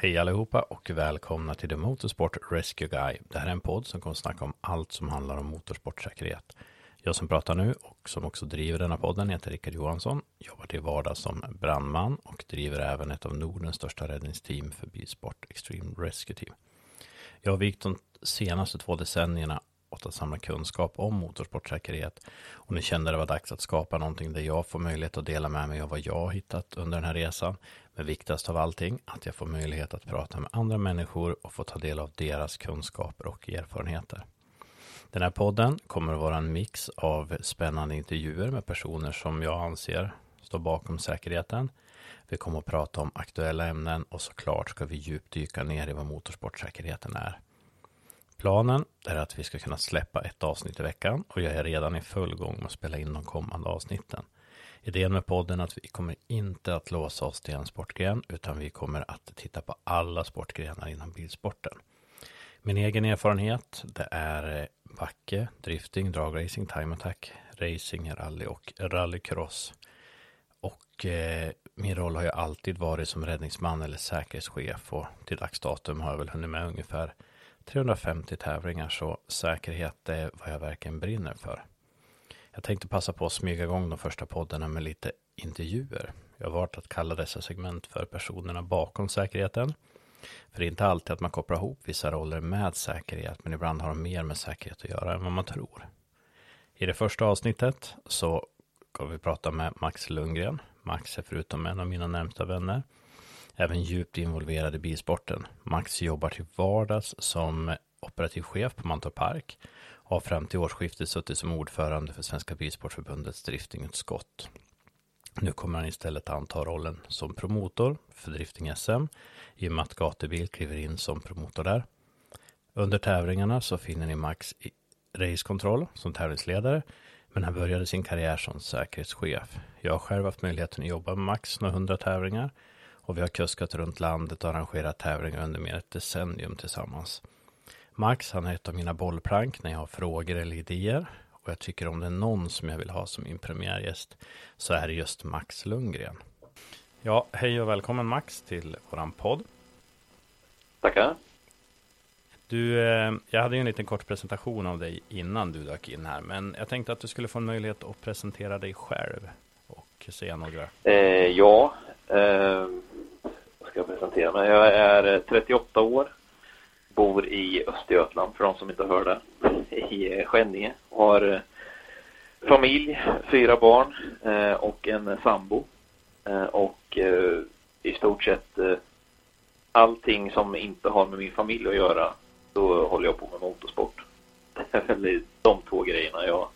Hej allihopa och välkomna till The Motorsport Rescue Guy. Det här är en podd som kommer att snacka om allt som handlar om motorsportsäkerhet. Jag som pratar nu och som också driver denna podden heter Rickard Johansson, jobbar till vardags som brandman och driver även ett av Nordens största räddningsteam för Bilsport Extreme Rescue Team. Jag har vikt de senaste två decennierna åt att samla kunskap om motorsportsäkerhet och nu kände det var dags att skapa någonting där jag får möjlighet att dela med mig av vad jag har hittat under den här resan. Men viktigast av allting, att jag får möjlighet att prata med andra människor och få ta del av deras kunskaper och erfarenheter. Den här podden kommer att vara en mix av spännande intervjuer med personer som jag anser står bakom säkerheten. Vi kommer att prata om aktuella ämnen och såklart ska vi djupdyka ner i vad motorsportsäkerheten är. Planen är att vi ska kunna släppa ett avsnitt i veckan och jag är redan i full gång med att spela in de kommande avsnitten. Idén med podden är att vi kommer inte att låsa oss till en sportgren utan vi kommer att titta på alla sportgrenar inom bilsporten. Min egen erfarenhet det är eh, backe, drifting, dragracing, time attack, racing, rally och rallycross. Och eh, min roll har ju alltid varit som räddningsman eller säkerhetschef och till dags datum har jag väl hunnit med ungefär 350 tävlingar så säkerhet är vad jag verkligen brinner för. Jag tänkte passa på att smyga igång de första poddarna med lite intervjuer. Jag har valt att kalla dessa segment för personerna bakom säkerheten. För det är inte alltid att man kopplar ihop vissa roller med säkerhet, men ibland har de mer med säkerhet att göra än vad man tror. I det första avsnittet så kommer vi prata med Max Lundgren. Max är förutom en av mina närmsta vänner även djupt involverad i bilsporten. Max jobbar till vardags som operativ chef på Mantorp Park och har fram till årsskiftet suttit som ordförande för Svenska Bilsportförbundets driftingutskott. Nu kommer han istället anta rollen som promotor för Drifting-SM i och med att Gatubil kliver in som promotor där. Under tävlingarna så finner ni Max i racekontroll som tävlingsledare men han började sin karriär som säkerhetschef. Jag har själv haft möjligheten att jobba med Max några hundra tävlingar och vi har kuskat runt landet och arrangerat tävlingar under mer ett decennium tillsammans. Max, han är ett av mina bollplank när jag har frågor eller idéer. Och jag tycker om det är någon som jag vill ha som min premiärgäst så är det just Max Lundgren. Ja, hej och välkommen Max till våran podd. Tackar. Du, eh, jag hade ju en liten kort presentation av dig innan du dök in här, men jag tänkte att du skulle få en möjlighet att presentera dig själv och säga några. Eh, ja, eh, ska jag presentera mig. Jag är eh, 38 år, bor i Östergötland för de som inte hör det, i eh, Skänninge. Har eh, familj, fyra barn och en sambo. Och i stort sett allting som inte har med min familj att göra, då håller jag på med motorsport. Det är väl de två grejerna jag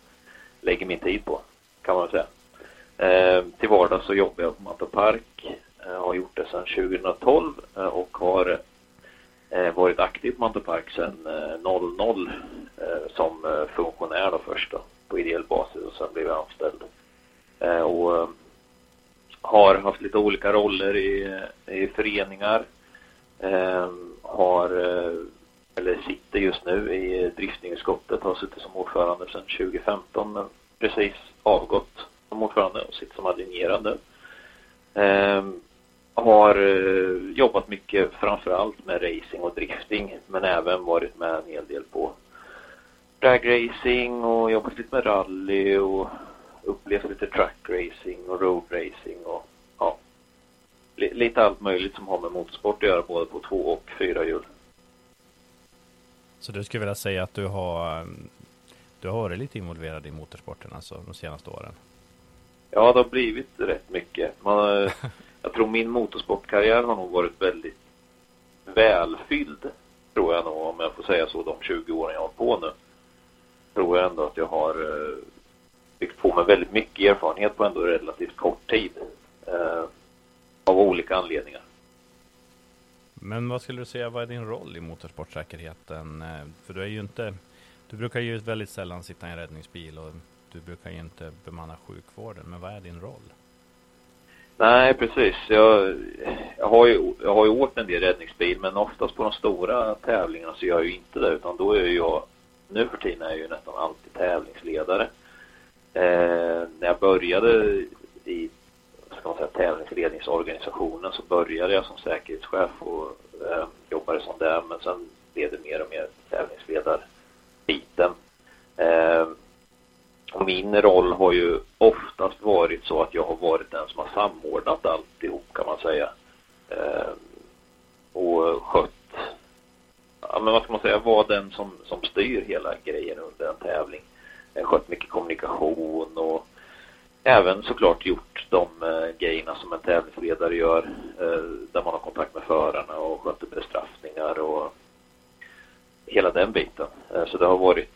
lägger min tid på, kan man säga. till vardags så jobbar jag på Mantorp Park Eh, har gjort det sedan 2012 eh, och har eh, varit aktiv på Mantorp Park sedan 00 som funktionär då först då, på ideell basis och sen blev jag anställd. Och har haft lite olika roller i, i föreningar. Har, eller sitter just nu i driftingutskottet, har suttit som ordförande sedan 2015 men precis avgått som ordförande och sitter som adjungerad har eh, jobbat mycket framförallt med racing och drifting men även varit med en hel del på dragracing och jobbat lite med rally och upplevt lite track racing och road racing och ja, lite allt möjligt som har med motorsport att göra både på två och fyra hjul. Så du skulle vilja säga att du har du har varit lite involverad i motorsporten alltså de senaste åren? Ja, det har blivit rätt mycket. Man, jag tror min motorsportkarriär har nog varit väldigt välfylld. Tror jag nog, om jag får säga så, de 20 åren jag har på nu. Tror jag ändå att jag har eh, byggt på mig väldigt mycket erfarenhet på ändå relativt kort tid. Eh, av olika anledningar. Men vad skulle du säga, vad är din roll i motorsportsäkerheten? Eh, för du är ju inte, du brukar ju väldigt sällan sitta i en räddningsbil och du brukar ju inte bemanna sjukvården. Men vad är din roll? Nej, precis. Jag, jag, har ju, jag har ju åkt en del räddningsbil men oftast på de stora tävlingarna så gör jag ju inte det utan då är jag, nu för tiden är jag ju nästan alltid tävlingsledare. Eh, när jag började i ska man säga, tävlingsledningsorganisationen så började jag som säkerhetschef och eh, jobbade som det, men sen blev det mer och mer tävlingsledarbiten. Eh, och min roll har ju oftast varit så att jag har varit den som har samordnat alltihop kan man säga. Eh, och skött, ja men vad ska man säga, var den som, som styr hela grejen under en tävling. Jag skött mycket kommunikation och även såklart gjort de eh, grejerna som en tävlingsledare gör eh, där man har kontakt med förarna och sköter bestraffningar och hela den biten. Eh, så det har varit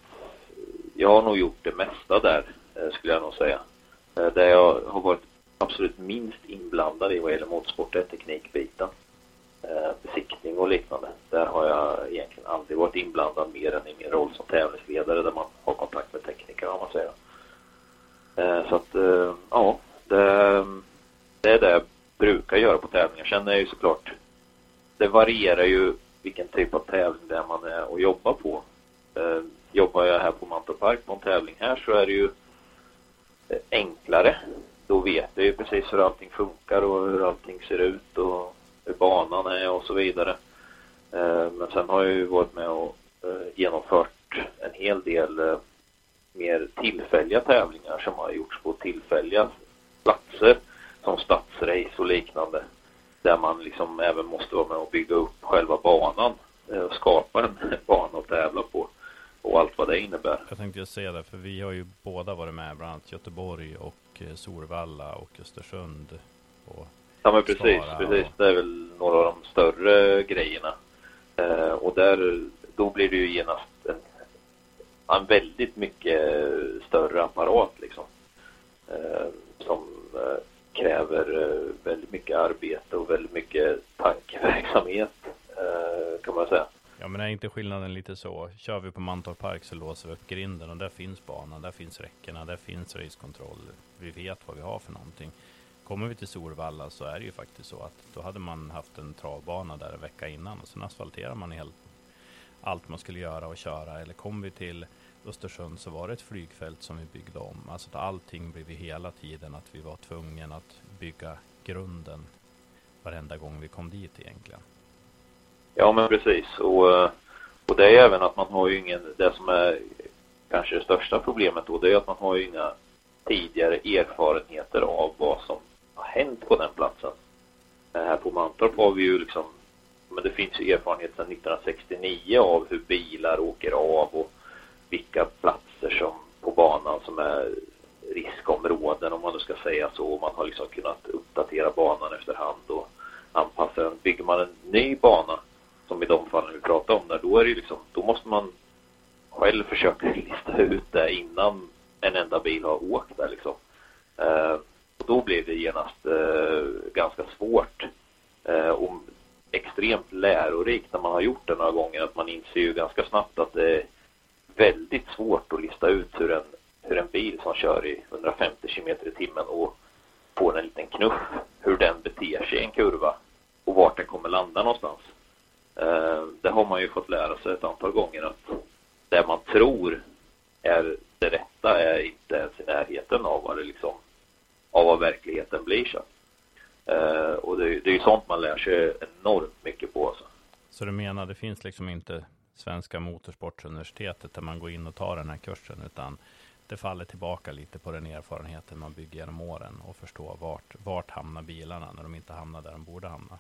jag har nog gjort det mesta där, eh, skulle jag nog säga. Eh, där jag har varit absolut minst inblandad i vad gäller motorsport är teknikbiten. Eh, besiktning och liknande. Där har jag egentligen aldrig varit inblandad mer än i min roll som tävlingsledare där man har kontakt med tekniker, om man säger. Så att, ja, det, det är det jag brukar göra på tävlingar. Sen är ju såklart, det varierar ju vilken typ av tävling det är man är och jobbar på jobbar jag här på Mantorp Park på en tävling här så är det ju eh, enklare. Då vet jag ju precis hur allting funkar och hur allting ser ut och hur banan är och så vidare. Eh, men sen har jag ju varit med och eh, genomfört en hel del mer tillfälliga tävlingar som har gjorts på tillfälliga platser som stadsrace och liknande. Där man liksom även måste vara med och bygga upp själva banan och skapa en bana att tävla på och allt vad det innebär. Jag tänkte just säga det, för vi har ju båda varit med, bland annat Göteborg och eh, Solvalla och Östersund. Och ja men precis, precis. Och... Det är väl några av de större grejerna. Eh, och där, då blir det ju genast en, en väldigt mycket större apparat liksom. Eh, som eh, kräver eh, väldigt mycket arbete och väldigt mycket tankeverksamhet eh, kan man säga. Ja men är inte skillnaden lite så? Kör vi på Mantorp Park så låser vi upp grinden och där finns banan, där finns räckena, där finns racekontroll. Vi vet vad vi har för någonting. Kommer vi till Solvalla så är det ju faktiskt så att då hade man haft en travbana där en vecka innan och sen asfalterar man helt allt man skulle göra och köra. Eller kom vi till Östersund så var det ett flygfält som vi byggde om. Alltså allting blev vi hela tiden att vi var tvungna att bygga grunden varenda gång vi kom dit egentligen. Ja, men precis. Och, eh, och det är även att man har ju ingen, det som är kanske det största problemet då, det är att man har ju inga tidigare erfarenheter av vad som har hänt på den platsen. Eh, här på Mantorp har vi ju liksom, men det finns ju erfarenhet sedan 1969 av hur bilar åker av och vilka platser som på banan som är riskområden om man nu ska säga så. Man har liksom kunnat uppdatera banan efterhand och anpassa den. Bygger man en ny bana som i de fallen vi pratar om där, då är det liksom, då måste man själv försöka lista ut det innan en enda bil har åkt där liksom. Eh, och då blir det genast eh, ganska svårt eh, och extremt lärorikt när man har gjort det några gånger att man inser ju ganska snabbt att det är väldigt svårt att lista ut hur en, hur en bil som kör i 150 km i timmen och får en liten knuff, hur den beter sig i en kurva och vart den kommer landa någonstans. Eh, det har man ju fått lära sig ett antal gånger att det man tror är det rätta är inte ens i närheten av vad det liksom av vad verkligheten blir så. Eh, och det, är ju sånt man lär sig enormt mycket på. Så. Så du menar det finns liksom inte Svenska Motorsportsuniversitetet där man går in och tar den här kursen utan det faller tillbaka lite på den erfarenheten man bygger genom åren och förstå vart, vart hamnar bilarna när de inte hamnar där de borde hamna.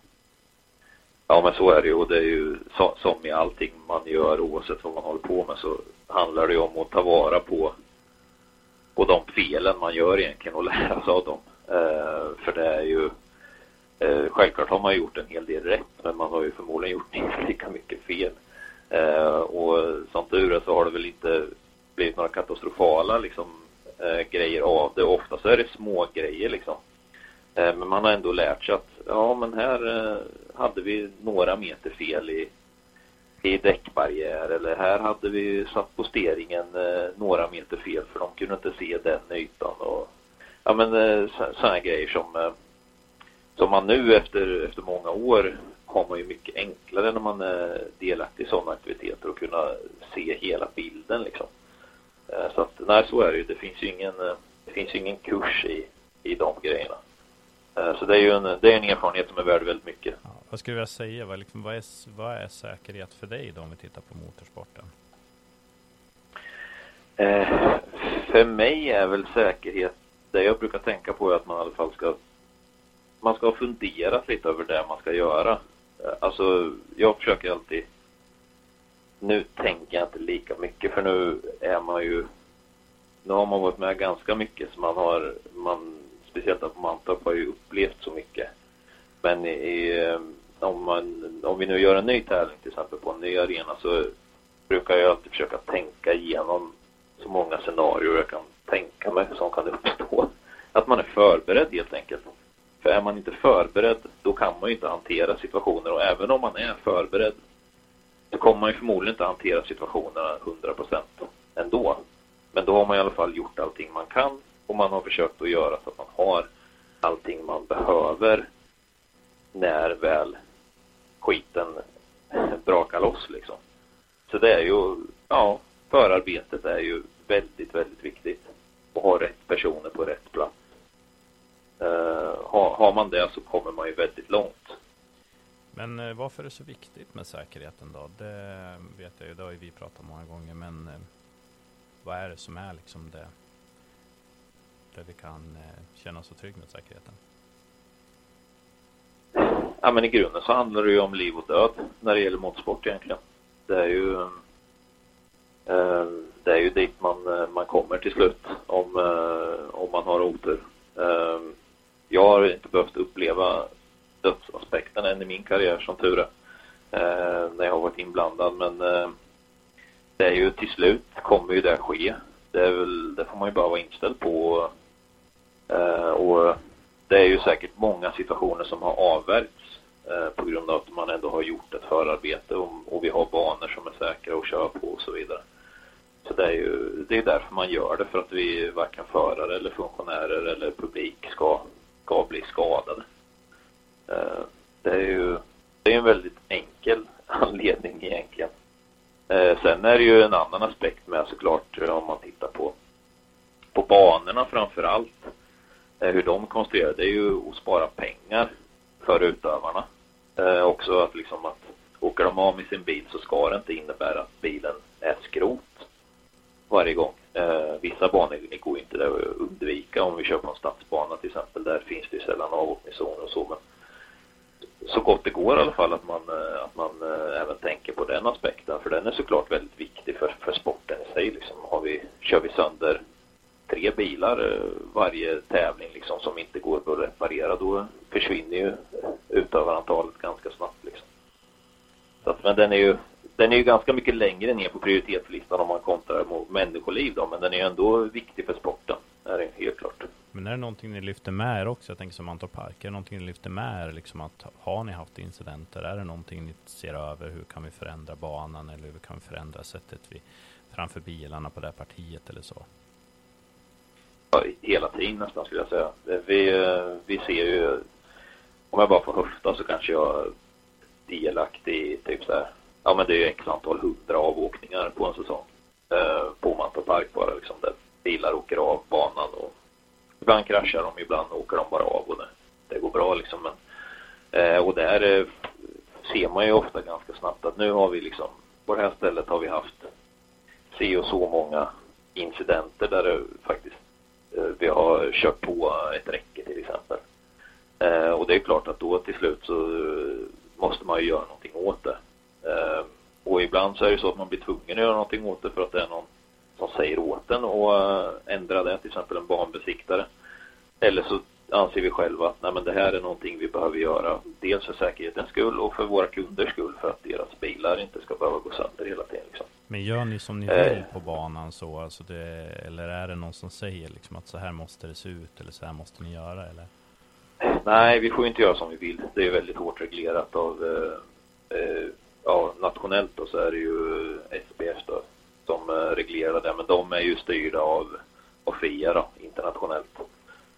Ja, men så är det ju. Och det är ju så, som i allting man gör oavsett vad man håller på med så handlar det ju om att ta vara på, på de felen man gör egentligen och lära sig av dem. Eh, för det är ju eh, självklart har man gjort en hel del rätt men man har ju förmodligen gjort inte lika mycket fel. Eh, och som tur är så har det väl inte blivit några katastrofala liksom, eh, grejer av det. Ofta så är det små grejer liksom. Eh, men man har ändå lärt sig att ja men här eh, hade vi några meter fel i, i däckbarriär eller här hade vi satt posteringen eh, några meter fel för de kunde inte se den ytan och ja men eh, sådana grejer som eh, som man nu efter, efter många år har man ju mycket enklare när man är delaktig i sådana aktiviteter och kunna se hela bilden liksom. Eh, så att nej så är det ju. Det finns ju ingen, eh, det finns ju ingen kurs i, i de grejerna. Så det är ju en, det är en erfarenhet som är värd väldigt mycket. Ja, vad skulle jag säga? Vad, liksom, vad, är, vad är säkerhet för dig då om vi tittar på motorsporten? Eh, för mig är väl säkerhet, det jag brukar tänka på är att man i alla fall ska man ska ha funderat lite över det man ska göra. Eh, alltså, jag försöker alltid nu tänker jag inte lika mycket för nu är man ju nu har man varit med ganska mycket så man har man speciellt på Mantorp har ju upplevt så mycket. Men i, eh, om, man, om vi nu gör en ny tävling till exempel på en ny arena så brukar jag alltid försöka tänka igenom så många scenarier jag kan tänka mig som kan uppstå. Att man är förberedd helt enkelt. För är man inte förberedd, då kan man ju inte hantera situationer och även om man är förberedd så kommer man ju förmodligen inte hantera situationerna 100% ändå. Men då har man i alla fall gjort allting man kan och man har försökt att göra så att man har allting man behöver när väl skiten brakar loss liksom. Så det är ju, ja, förarbetet är ju väldigt, väldigt viktigt. Och ha rätt personer på rätt plats. Eh, uh, har, har man det så kommer man ju väldigt långt. Men eh, varför är det så viktigt med säkerheten då? Det vet jag ju, det har ju vi pratat många gånger, men eh, vad är det som är liksom det där vi kan eh, känna oss så trygga med säkerheten? Ja, men i grunden så handlar det ju om liv och död när det gäller motorsport egentligen. Det är ju eh, det är ju dit man, eh, man kommer till slut om, om man har otur. Jag har inte behövt uppleva dödsaspekten än i min karriär som tur är. När jag har varit inblandad men det är ju till slut kommer ju det ske. Det, är väl, det får man ju bara vara inställd på. Eh, och det är ju säkert många situationer som har avvärjts eh, på grund av att man ändå har gjort ett förarbete och, och vi har banor som är säkra att köra på och så vidare. Så det är ju det är därför man gör det, för att vi varken förare eller funktionärer eller publik ska, ska bli skadade. Eh, det är ju det är en väldigt enkel anledning egentligen. Eh, sen är det ju en annan aspekt med såklart om man tittar på på banorna framför allt. Eh, hur de konstruerar, det är ju att spara pengar för utövarna. Eh, också att liksom att åker de av med sin bil så ska det inte innebära att bilen är skrot varje gång. Eh, vissa banor går inte att undvika om vi kör på en stadsbana till exempel. Där finns det ju sällan avåkningszoner och så. Men så gott det går i alla fall att man, eh, att man även tänker på den aspekten. För den är såklart väldigt viktig för, för sporten i sig. Liksom. Har vi, kör vi sönder tre bilar eh, varje tävling liksom, som inte går att reparera då försvinner ju utövarantalet ganska snabbt. Liksom. Så att, men den är ju den är ju ganska mycket längre ner på prioritetslistan om man kontrar mot människoliv då, men den är ändå viktig för sporten. Det är helt klart. Men är det någonting ni lyfter med er också? Jag tänker som Anton Park. Är det någonting ni lyfter med er? Liksom att, har ni haft incidenter? Är det någonting ni ser över? Hur kan vi förändra banan? Eller hur kan vi förändra sättet vi framför bilarna på det här partiet eller så? Hela tiden nästan skulle jag säga. Vi, eh, vi ser ju, om jag bara får höfta så kanske jag är delaktig i typ så här ja men det är ju x antal hundra avåkningar på en säsong. Eh, på Mantorp Park bara liksom där bilar åker av banan och ibland kraschar de, ibland åker de bara av och det, det går bra liksom. Men, eh, och där eh, ser man ju ofta ganska snabbt att nu har vi liksom, på det här stället har vi haft se och så många incidenter där det faktiskt Eh, vi har kört på ett räcke till exempel. Eh, och det är klart att då till slut så eh, måste man ju göra någonting åt det. Eh, och ibland så är det så att man blir tvungen att göra någonting åt det för att det är någon som säger åt en och eh, ändra det, till exempel en banbesiktare. Eller så anser vi själva att nej, men det här är någonting vi behöver göra. Dels för säkerhetens skull och för våra kunders skull för att deras bilar inte ska behöva gå sönder hela tiden. Liksom. Men gör ni som ni vill på banan så? Alltså det, eller är det någon som säger liksom att så här måste det se ut eller så här måste ni göra? Eller? Nej, vi får inte göra som vi vill. Det är väldigt hårt reglerat av eh, eh, ja, nationellt då så är det ju SPF då som eh, reglerar det, men de är ju styrda av, av FIA då, internationellt.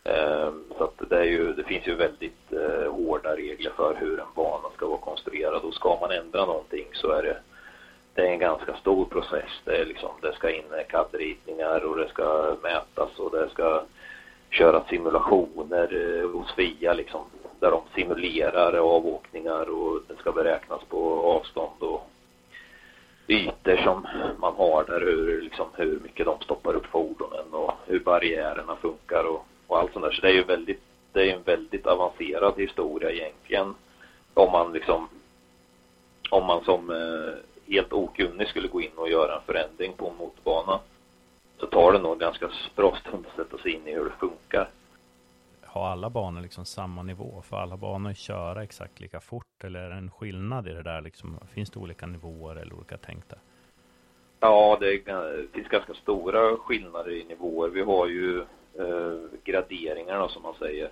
Ehm, så att det, är ju, det finns ju väldigt eh, hårda regler för hur en bana ska vara konstruerad och ska man ändra någonting så är det det är en ganska stor process. Det, är liksom, det ska in CAD-ritningar och det ska mätas och det ska köra simulationer eh, hos FIA liksom. Där de simulerar avåkningar och det ska beräknas på avstånd och ytor som man har där, hur, liksom, hur mycket de stoppar upp fordonen och hur barriärerna funkar och, och allt sånt där. Så det är ju väldigt, det är en väldigt avancerad historia egentligen. Om man liksom, om man som eh, helt okunnig skulle gå in och göra en förändring på en motorbana så tar det nog ganska bra stund att sätta sig in i hur det funkar. Har alla banor liksom samma nivå? Får alla banor köra exakt lika fort? Eller är det en skillnad i det där? Liksom, finns det olika nivåer eller olika tänkta? Ja, det, är, det finns ganska stora skillnader i nivåer. Vi har ju Eh, graderingar som man säger.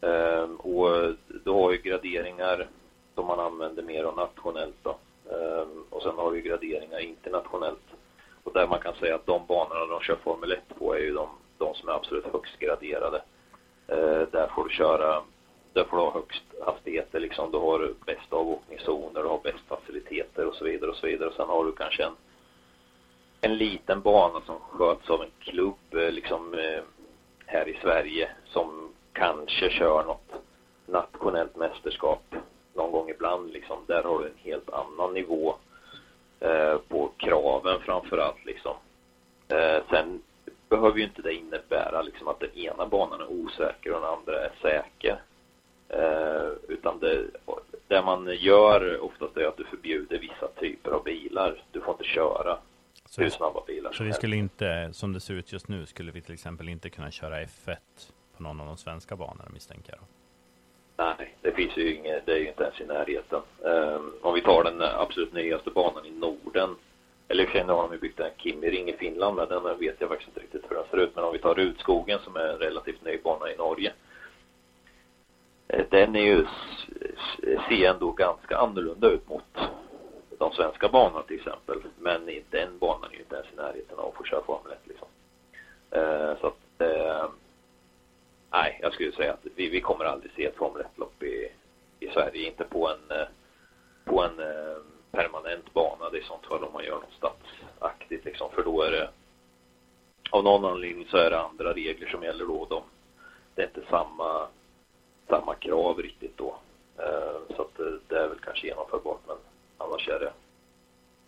Ehm, och du har ju graderingar som man använder mer nationellt då. Ehm, och sen har vi graderingar internationellt. Och där man kan säga att de banorna de kör Formel 1 på är ju de, de som är absolut högst graderade. Ehm, där får du köra, där får du ha högst hastigheter liksom. Du har bäst avåkningszoner, du har bäst faciliteter och så vidare och så vidare. Sen har du kanske en, en liten bana som sköts av en klubb eh, liksom eh, här i Sverige som kanske kör något nationellt mästerskap någon gång ibland liksom. Där har du en helt annan nivå Eh, på kraven framför allt liksom. Eh, sen behöver ju inte det innebära liksom att den ena banan är osäker och den andra är säker. Eh, utan det, det man gör oftast är att du förbjuder vissa typer av bilar. Du får inte köra så, hur snabba bilar Så vi skulle inte, som det ser ut just nu, skulle vi till exempel inte kunna köra F1 på någon av de svenska banorna misstänker jag? Nej, det finns ju inget, det är ju inte ens i närheten. Um, om vi tar den absolut nyaste banan i Norden, eller för sig nu har de ju byggt en Kimi-ring i Finland, men den vet jag faktiskt inte riktigt hur den ser ut. Men om vi tar Rutskogen som är en relativt ny bana i Norge. Eh, den är ju, ser ändå ganska annorlunda ut mot de svenska banorna till exempel. Men den banan är ju inte ens i närheten av att få köra Formel 1 liksom. Eh, så att eh, nej, jag skulle säga att vi, vi kommer aldrig se ett Formel 1-lopp i, i Sverige. Inte på en, eh, på en eh, permanent bana. Det är sånt fall om man gör något stadsaktigt liksom. För då är det av någon anledning så är det andra regler som gäller då. De, det är inte samma, samma krav riktigt då. Eh, så att eh, det är väl kanske genomförbart men annars är det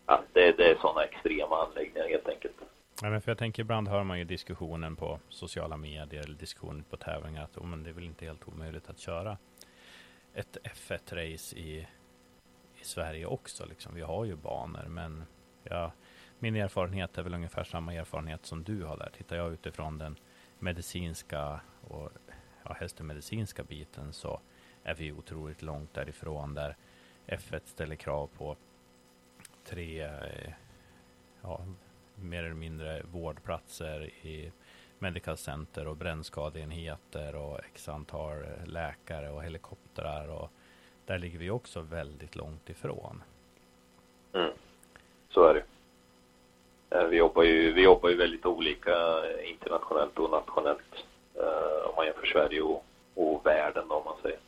ja, det, det är sådana extrema anläggningar helt enkelt. Ja, men för jag tänker ibland hör man ju diskussionen på sociala medier eller diskussionen på tävlingar att oh, men det är väl inte helt omöjligt att köra ett F1-race i, i Sverige också. Liksom. Vi har ju banor, men ja, min erfarenhet är väl ungefär samma erfarenhet som du har där. Tittar jag utifrån den medicinska och ja, helst den medicinska biten så är vi otroligt långt därifrån där F1 ställer krav på tre eh, ja, mer eller mindre vårdplatser i medical center och brännskadeenheter och x antal eh, läkare och helikoptrar och där ligger vi också väldigt långt ifrån. Mm. Så är det. Eh, vi jobbar ju, vi jobbar ju väldigt olika internationellt och nationellt om man jämför Sverige och, och världen om man säger.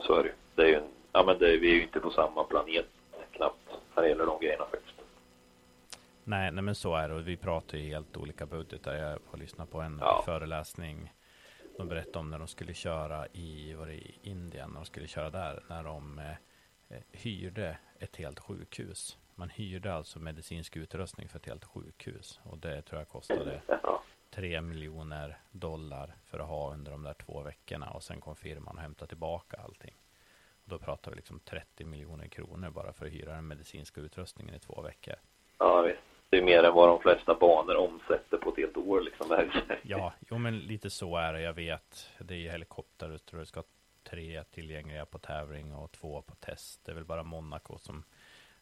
Så är det Det är ju, ja men det, vi är ju inte på samma planet knappt när det gäller de grejerna faktiskt. Nej, nej men så är det. Och vi pratar ju helt olika budgetar. Jag har lyssnat på en ja. föreläsning. De berättade om när de skulle köra i, var det i Indien, när de skulle köra där, när de eh, hyrde ett helt sjukhus. Man hyrde alltså medicinsk utrustning för ett helt sjukhus. Och det tror jag kostade tre miljoner dollar för att ha under de där två veckorna. Och sen kom firman och hämtade tillbaka allting. Då pratar vi liksom 30 miljoner kronor bara för att hyra den medicinska utrustningen i två veckor. Ja, visst det är mer än vad de flesta banor omsätter på ett helt år liksom Ja, jo men lite så är det. Jag vet. Det är ju helikopter. Jag tror det ska tre tillgängliga på tävling och två på test. Det är väl bara Monaco som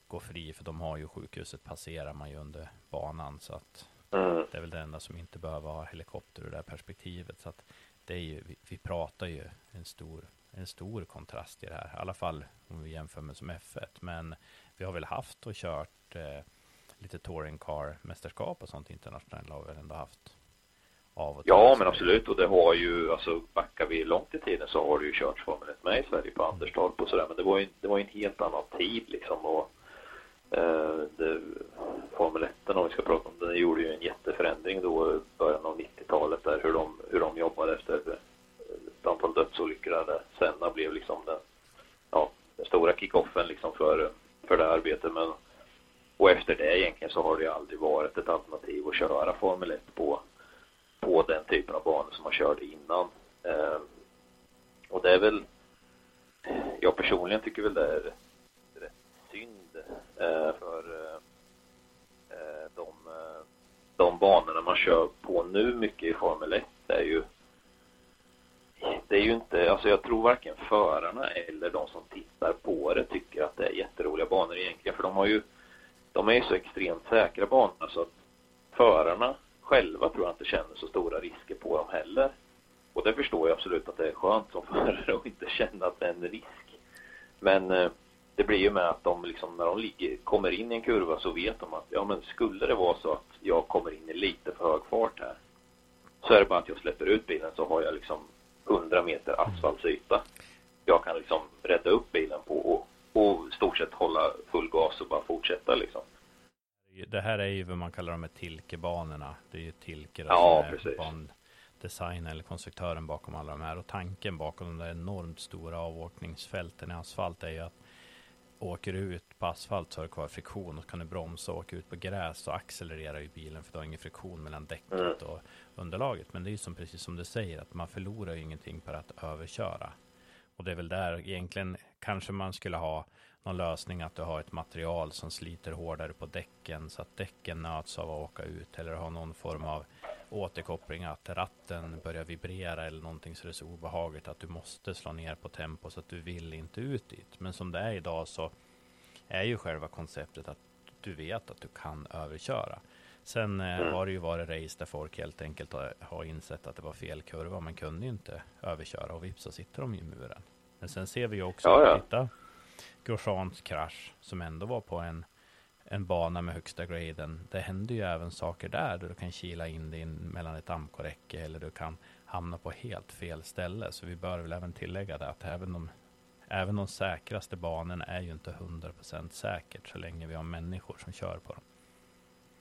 går fri för de har ju sjukhuset passerar man ju under banan så att mm. det är väl det enda som inte behöver ha helikopter ur det här perspektivet så att det är ju, vi, vi pratar ju en stor, en stor kontrast i det här, i alla fall om vi jämför med som F1, men vi har väl haft och kört eh, lite touring car mästerskap och sånt internationellt har vi väl ändå haft av och till. Ja, men absolut. Och det har ju, alltså backar vi långt i tiden så har det ju kört Formel 1 med i Sverige på Anderstorp och sådär. Men det var ju, det var en helt annan tid liksom. Och, eh, det, Formel 1 om vi ska prata om den, gjorde ju en jätteförändring då i början av 90-talet där hur de jobbade efter antal dödsolyckor där Senna blev liksom den, ja, den stora kickoffen liksom för, för det arbetet. Men, och efter det egentligen så har det aldrig varit ett alternativ att köra Formel 1 på, på den typen av banor som man körde innan. Eh, och det är väl, jag personligen tycker väl det är rätt synd eh, för eh, eh de, eh, de banorna man kör på nu mycket i Formel 1 är ju det är ju inte, alltså jag tror varken förarna eller de som tittar på det tycker att det är jätteroliga banor egentligen. För de har ju, de är ju så extremt säkra banor så att förarna själva tror jag inte känner så stora risker på dem heller. Och det förstår jag absolut att det är skönt som förare att inte känna att det är en risk. Men eh, det blir ju med att de liksom, när de ligger, kommer in i en kurva så vet de att ja men skulle det vara så att jag kommer in i lite för hög fart här så är det bara att jag släpper ut bilen så har jag liksom 100 meter asfaltsyta. Jag kan liksom rädda upp bilen på och, och stort sett hålla full gas och bara fortsätta liksom. Det här är ju vad man kallar de här Tilke-banorna. Det är ju Tilke ja, som är bandesign eller konstruktören bakom alla de här. Och tanken bakom de där enormt stora avåkningsfälten i asfalt är ju att åker ut på asfalt så har du kvar friktion och kan du bromsa och åka ut på gräs så accelererar ju bilen för du har ingen friktion mellan däcket mm. och underlaget. Men det är ju som precis som du säger att man förlorar ju ingenting på att överköra. Och det är väl där egentligen kanske man skulle ha någon lösning att du har ett material som sliter hårdare på däcken så att däcken nöts av att åka ut eller ha någon form av återkoppling att ratten börjar vibrera eller någonting så det är så obehagligt att du måste slå ner på tempo så att du vill inte ut dit. Men som det är idag så är ju själva konceptet att du vet att du kan överköra. Sen eh, mm. har det ju varit race där folk helt enkelt har, har insett att det var fel kurva. Man kunde ju inte överköra och vips så sitter de i muren. Men sen ser vi ju också, ja, ja. titta, Grosjeans krasch som ändå var på en en bana med högsta graden. Det händer ju även saker där, där du kan kila in dig mellan ett amkoräcke eller du kan hamna på helt fel ställe. Så vi bör väl även tillägga det att även de, även de säkraste banorna är ju inte 100% säkert så länge vi har människor som kör på dem.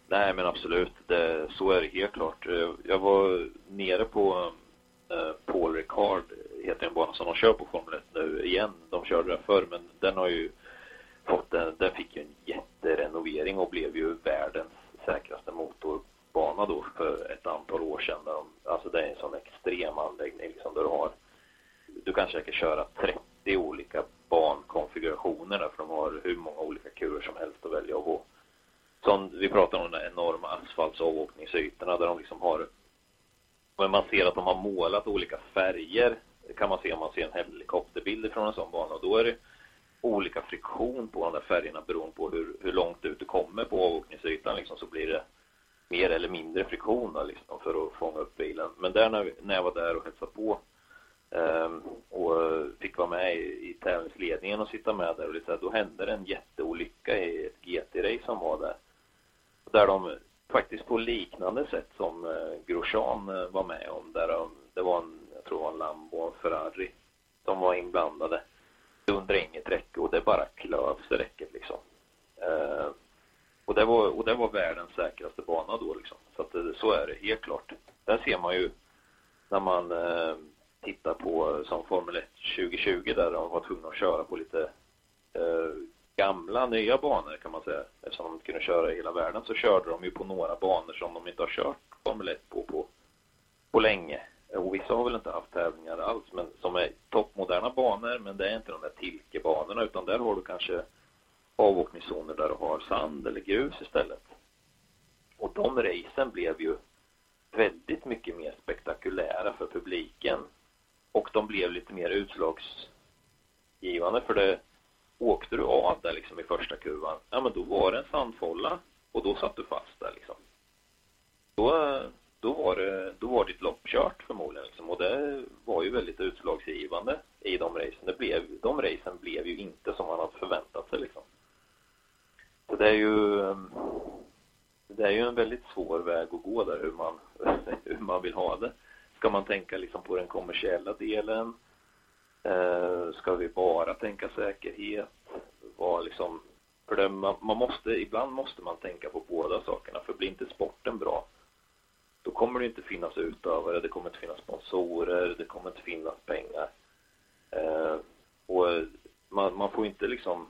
Nej, men absolut. Det, så är det helt klart. Eh, jag var nere på eh, Paul Ricard, heter en bana som de kör på Formel 1 nu igen. De körde där förr, men den har ju fått en, den fick ju en jätterenovering och blev ju världens säkraste motorbana då för ett antal år sedan. De, alltså det är en sån extrem anläggning liksom där du har, du kan säkert köra 30 olika bankonfigurationer där för de har hur många olika kurer som helst att välja på. Som vi pratar om de enorma asfaltsavåkningsytorna där de liksom har men man ser att de har målat olika färger. Det kan man se om man ser en helikopterbild från en sån bana. Och då är det olika friktion på de där färgerna beroende på hur, hur långt ut du kommer på avåkningsytan liksom, så blir det mer eller mindre friktion liksom, för att fånga upp bilen. Men där när, när jag var där och hälsade på ehm, eh, och fick vara med i, i tävlingsledningen och sitta med där och lite, då hände det en jätteolycka i ett GT-race som var där. Där de faktiskt på liknande sätt som eh, Grosjean eh, var med om, där de, det var en, jag tror det var en Lambo och en Ferrari som var inblandade dundrar inget räcke och det bara klövs räcket liksom. Eh, och, det var, och det var världens säkraste bana då liksom. Så att det, så är det helt klart. Där ser man ju när man eh, tittar på eh, som Formel 1 2020 där de var tvungna att köra på lite eh, gamla, nya banor kan man säga. Eftersom de inte kunde köra i hela världen så körde de ju på några banor som de inte har kört Formel 1 på, på, på länge. Eh, och vissa har väl inte haft tävlingar alls, men som är toppmoderna banor, men det är inte de där tilkebanorna, utan där har du kanske avåkningszoner där du har sand eller grus istället. Och de racen blev ju väldigt mycket mer spektakulära för publiken. Och de blev lite mer utslagsgivande för det åkte du av där liksom i första kurvan, ja men då var det en sandfålla och då satt du fast där liksom. Då eh, då var, det, då var ditt lopp kört förmodligen. Liksom. Och det var ju väldigt utslagsgivande i de racen. Det blev, de racen blev ju inte som man hade förväntat sig. Liksom. Så det är ju det är ju en väldigt svår väg att gå där hur man, hur man vill ha det. Ska man tänka liksom på den kommersiella delen? Eh, ska vi bara tänka säkerhet? Vad liksom, för det, man, man måste, ibland måste man tänka på båda sakerna. För blir inte sporten bra då kommer det inte finnas utövare, det kommer inte finnas sponsorer, det kommer inte finnas pengar. Eh, och man, man får inte liksom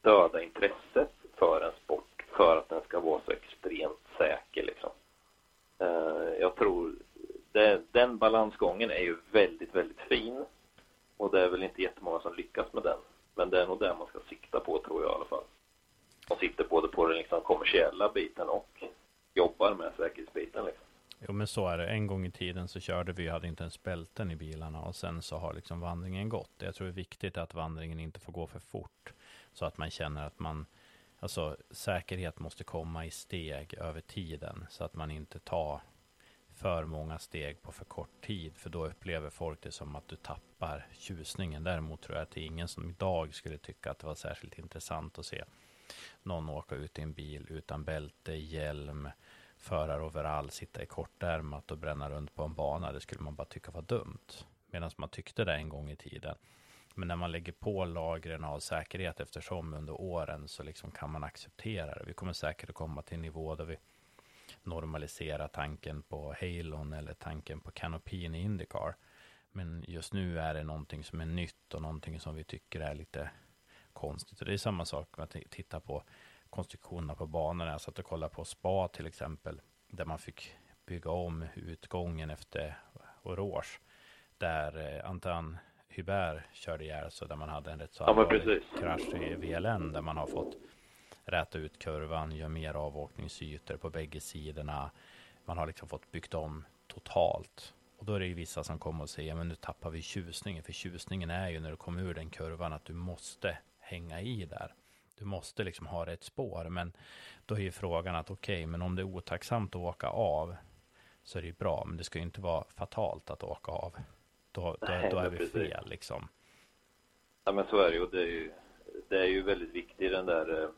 döda intresset för en sport för att den ska vara så extremt säker liksom. Eh, jag tror det, den balansgången är ju väldigt, väldigt fin och det är väl inte jättemånga som lyckas med den. Men det är nog det man ska sikta på tror jag i alla fall. Man sitter både på den liksom kommersiella biten och jobbar med säkerhetsbiten liksom. Jo men så är det. En gång i tiden så körde vi, hade inte ens bälten i bilarna och sen så har liksom vandringen gått. Jag tror det är viktigt att vandringen inte får gå för fort. Så att man känner att man, alltså säkerhet måste komma i steg över tiden. Så att man inte tar för många steg på för kort tid. För då upplever folk det som att du tappar tjusningen. Däremot tror jag att det är ingen som idag skulle tycka att det var särskilt intressant att se någon åka ut i en bil utan bälte, hjälm, föraroverall, sitta i kortärmat och bränna runt på en bana. Det skulle man bara tycka var dumt. Medan man tyckte det en gång i tiden. Men när man lägger på lagren av säkerhet eftersom under åren så liksom kan man acceptera det. Vi kommer säkert att komma till en nivå där vi normaliserar tanken på Halon eller tanken på kanopin i Indycar. Men just nu är det någonting som är nytt och någonting som vi tycker är lite konstigt. Och det är samma sak med att titta på konstruktionerna på banorna. Jag satt och kollade på spa till exempel, där man fick bygga om utgången efter Oroge, där eh, Antoine Hubert körde ihjäl, så där man hade en rätt så allvarlig ja, krasch i VLN, där man har fått räta ut kurvan, göra mer avåkningsytor på bägge sidorna. Man har liksom fått byggt om totalt. Och då är det ju vissa som kommer och säger, men nu tappar vi tjusningen, för tjusningen är ju när du kommer ur den kurvan att du måste hänga i där. Du måste liksom ha rätt spår, men då är ju frågan att okej, okay, men om det är otacksamt att åka av så är det ju bra, men det ska ju inte vara fatalt att åka av. Då, då, Nej, då är vi fel liksom. Ja, men så är det ju. Det är ju, det är ju väldigt viktigt den där,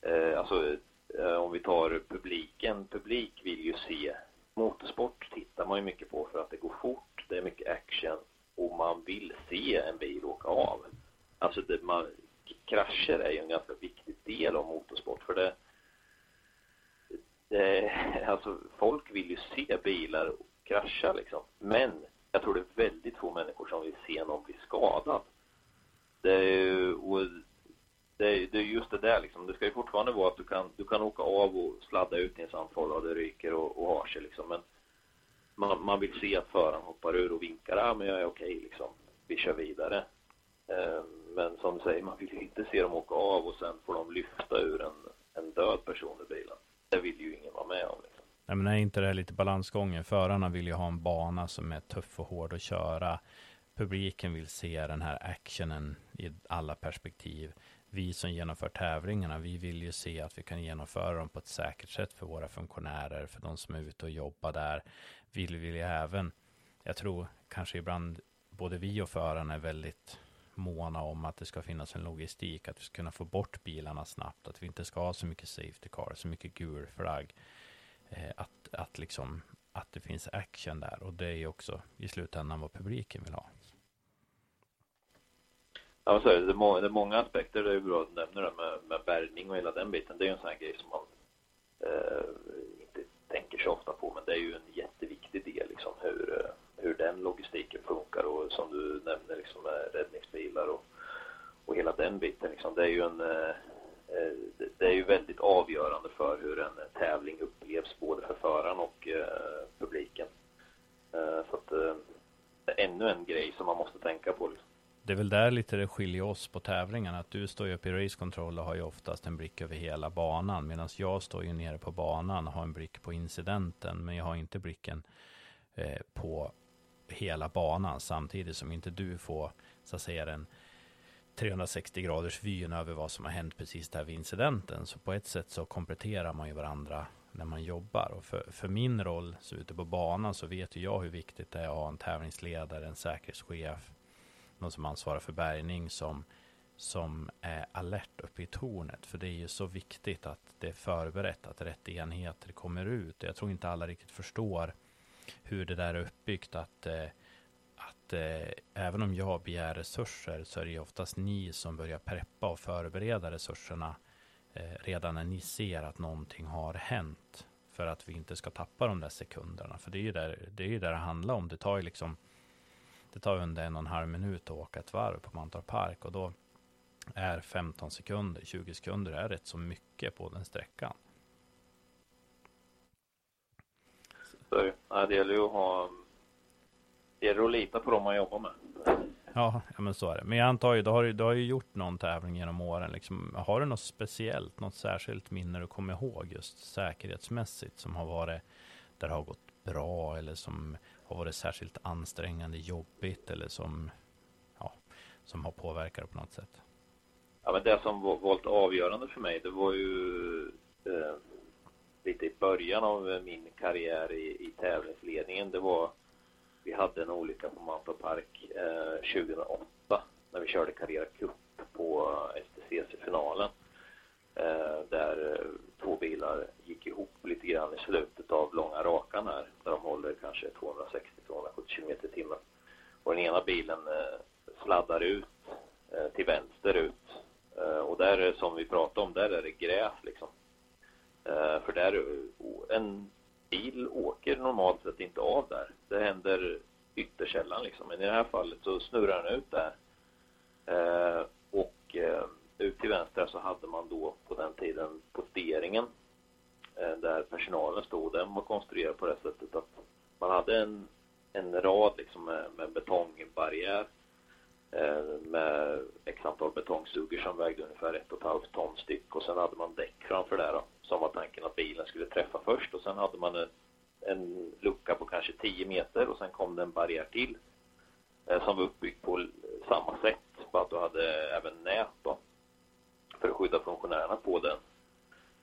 eh, alltså eh, om vi tar publiken. Publik vill ju se motorsport tittar man ju mycket på för att det går fort, det är mycket action och man vill se en bil åka av. Alltså det, man, krascher är ju en ganska viktig del av motorsport för det, det alltså folk vill ju se bilar krascha liksom. Men jag tror det är väldigt få människor som vill se någon bli skadad. Det är, och det är, det är just det där liksom. Det ska ju fortfarande vara att du kan, du kan åka av och sladda ut i en sandfålla och det ryker och, och har sig liksom. Men man, man vill se att föraren hoppar ur och vinkar. Ja, ah, men jag är okej liksom. Vi kör vidare. Um, men som du säger, man vill ju inte se dem åka av och sen får de lyfta ur en, en död person ur bilen. Det vill ju ingen vara med om. Liksom. Nej, men är inte det lite balansgången? Förarna vill ju ha en bana som är tuff och hård att köra. Publiken vill se den här actionen i alla perspektiv. Vi som genomför tävlingarna, vi vill ju se att vi kan genomföra dem på ett säkert sätt för våra funktionärer, för de som är ute och jobbar där. Vi vill ju även, jag tror kanske ibland både vi och förarna är väldigt måna om att det ska finnas en logistik, att vi ska kunna få bort bilarna snabbt, att vi inte ska ha så mycket safety car, så mycket gul flagg. Eh, att, att, liksom, att det finns action där och det är ju också i slutändan vad publiken vill ha. Ja, så är det. Det, är må, det är många aspekter, det är bra att du nämner det med, med bärgning och hela den biten. Det är ju en sån här grej som man eh, inte tänker så ofta på, men det är ju en jätteviktig del liksom hur, eh, hur den logistiken funkar och som du nämner liksom med räddningsbilar och, och hela den biten liksom. Det är ju en eh, eh, det är ju väldigt avgörande för hur en tävling upplevs både för föraren och publiken. Så att det är ännu en grej som man måste tänka på. Liksom. Det är väl där lite det skiljer oss på tävlingarna. Att du står ju uppe i race control och har ju oftast en blick över hela banan. Medan jag står ju nere på banan och har en blick på incidenten. Men jag har inte blicken på hela banan samtidigt som inte du får så att säga den 360 graders vyn över vad som har hänt precis där vid incidenten. Så på ett sätt så kompletterar man ju varandra när man jobbar. Och för, för min roll så ute på banan så vet ju jag hur viktigt det är att ha en tävlingsledare, en säkerhetschef, någon som ansvarar för bärgning som, som är alert uppe i tornet. För det är ju så viktigt att det är förberett, att rätt enheter kommer ut. Jag tror inte alla riktigt förstår hur det där är uppbyggt. Att, eh, att eh, även om jag begär resurser så är det oftast ni som börjar preppa och förbereda resurserna eh, redan när ni ser att någonting har hänt. För att vi inte ska tappa de där sekunderna. För det är ju där det, är ju där det handlar om. Det tar ju liksom det tar under en och en halv minut att åka ett varv på Mantorp Park och då är 15 sekunder, 20 sekunder är rätt så mycket på den sträckan. Så, ja, det gäller ju att ha det gäller att lita på dem man jobbar med. Ja, men så är det. Men jag antar ju, du har, du har ju gjort någon tävling genom åren. Liksom, har du något speciellt, något särskilt minne du kommer ihåg just säkerhetsmässigt som har varit där det har gått bra eller som har varit särskilt ansträngande, jobbigt eller som, ja, som har påverkat på något sätt? Ja, men det som var, var avgörande för mig, det var ju eh, lite i början av min karriär i, i tävlingsledningen. Det var vi hade en olycka på Mantorp Park eh, 2008 när vi körde Carrera Cup på STCC-finalen. Eh, där eh, två bilar gick ihop lite grann i slutet av långa rakan här där de håller kanske 260-270 km i timmen. Och den ena bilen eh, sladdar ut eh, till vänster ut. Eh, och där eh, som vi pratade om, där är det gräs liksom. Eh, för där, en bil åker normalt sett inte av där. Det händer yttersällan liksom. Men i det här fallet så snurrar den ut där. Eh, och eh, ut till vänster så hade man då på den tiden posteringen där personalen stod. Den var konstruerad på det sättet att man hade en, en rad liksom med, med betongbarriär med x antal betongsuger som vägde ungefär ett och ett halvt ton styck och sen hade man däck framför där då, som var tanken att bilen skulle träffa först. Och sen hade man en, en lucka på kanske 10 meter och sen kom det en barriär till eh, som var uppbyggd på samma sätt. Bara att du hade även nät då för att skydda funktionärerna på den.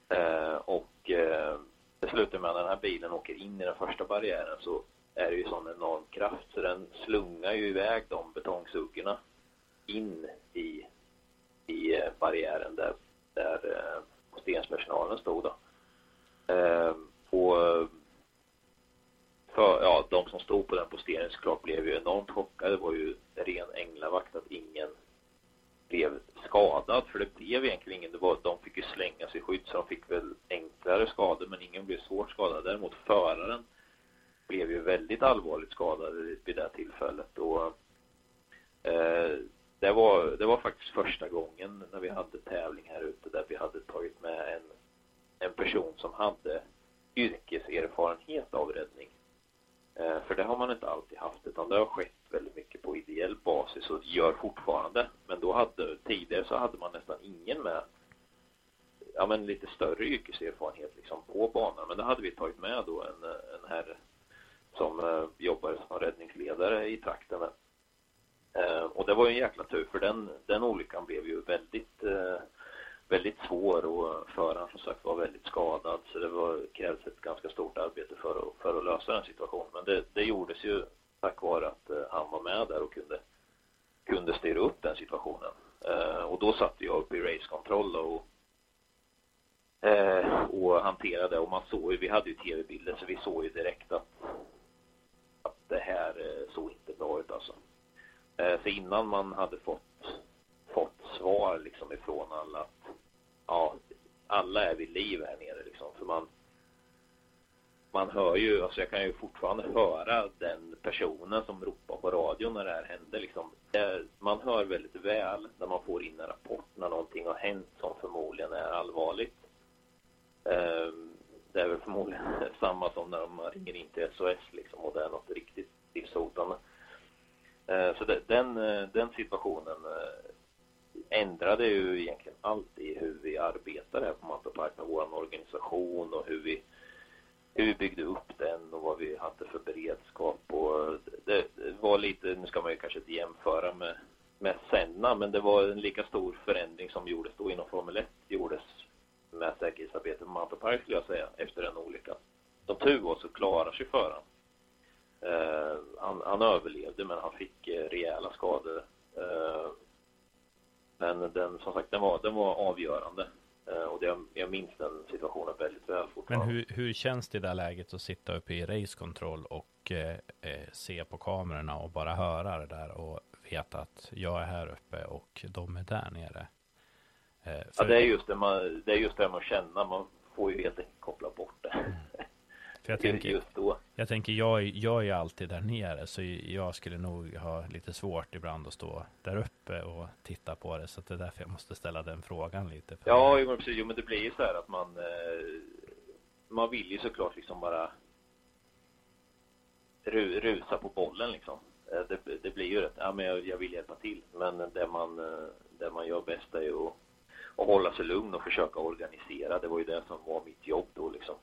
Eh, och eh, det slutar med att den här bilen åker in i den första barriären så är det ju sån enorm kraft. Så den slungar ju iväg de betongsuggorna in i, i eh, barriären där, där eh, eh, stod då. Eh, på, för, ja, de som stod på den posteringen såklart blev ju enormt chockade. Det var ju ren änglavakt att ingen blev skadad. För det blev egentligen ingen. Det var, de fick ju slänga sig i skydd så de fick väl enklare skador men ingen blev svårt skadad. Däremot föraren blev ju väldigt allvarligt skadad vid det tillfället. Och, eh, det, var, det var faktiskt första gången när vi hade tävling här ute där vi hade tagit med en, en person som hade yrkeserfarenhet av räddning. Eh, för det har man inte alltid haft utan det har skett väldigt mycket på ideell basis och gör fortfarande. Men då hade, tidigare så hade man nästan ingen med ja, men lite större yrkeserfarenhet liksom på banan. Men det hade vi tagit med då en, en herre som eh, jobbade som räddningsledare i trakten. Eh, och det var ju en jäkla tur för den, den olyckan blev ju väldigt eh, väldigt svår och föraren som sagt var väldigt skadad så det var, krävs ett ganska stort arbete för att, för att lösa den situationen. Men det, det gjordes ju tack vare att eh, han var med där och kunde, kunde styra upp den situationen. Eh, och då satt jag upp i racekontroll och eh, och hanterade och man såg ju, vi hade ju tv-bilder så vi såg ju direkt att det här eh, såg inte bra ut alltså. Eh, så innan man hade fått, fått svar liksom ifrån alla att ja, alla är vid liv här nere liksom. För man, man hör ju, alltså jag kan ju fortfarande höra den personen som ropar på radion när det här händer liksom. Eh, man hör väldigt väl när man får in en rapport när någonting har hänt som förmodligen är allvarligt. Eh, det är väl förmodligen samma som när de ringer in till SOS liksom och det är något riktigt livshotande. Mm. Eh, så den, eh, den situationen eh, ändrade ju egentligen allt i hur vi arbetar här på Mantorp med vår organisation och hur vi, hur vi byggde upp den och vad vi hade för beredskap och det, var lite, nu ska man ju kanske inte jämföra med, med Senna men det var en lika stor förändring som gjordes då inom Formel 1 gjordes med säkerhetsarbetet på Manta Park skulle jag säga efter den olyckan. Som tur var så klarar sig föraren. Eh, han, han, överlevde men han fick eh, rejäla skador. Eh, men den, som sagt, den var, den var avgörande. Och det, jag minns den situationen väldigt väl fortfarande. Men hur, hur känns det i det här läget att sitta uppe i racekontroll och eh, se på kamerorna och bara höra det där och veta att jag är här uppe och de är där nere? Eh, ja, det är just det man, det är just det man känner. Man får ju helt enkelt koppla bort. För jag tänker, just då. Jag tänker, jag, jag är alltid där nere, så jag skulle nog ha lite svårt ibland att stå där uppe och titta på det. Så det är därför jag måste ställa den frågan lite. Ja, jo, men precis. Jo, men det blir ju så här att man, eh, man vill ju såklart liksom bara ru, rusa på bollen liksom. Eh, det, det blir ju rätt, ja men jag, jag, vill hjälpa till. Men det man, eh, det man gör bäst är ju att, att hålla sig lugn och försöka organisera. Det var ju det som var mitt jobb då liksom.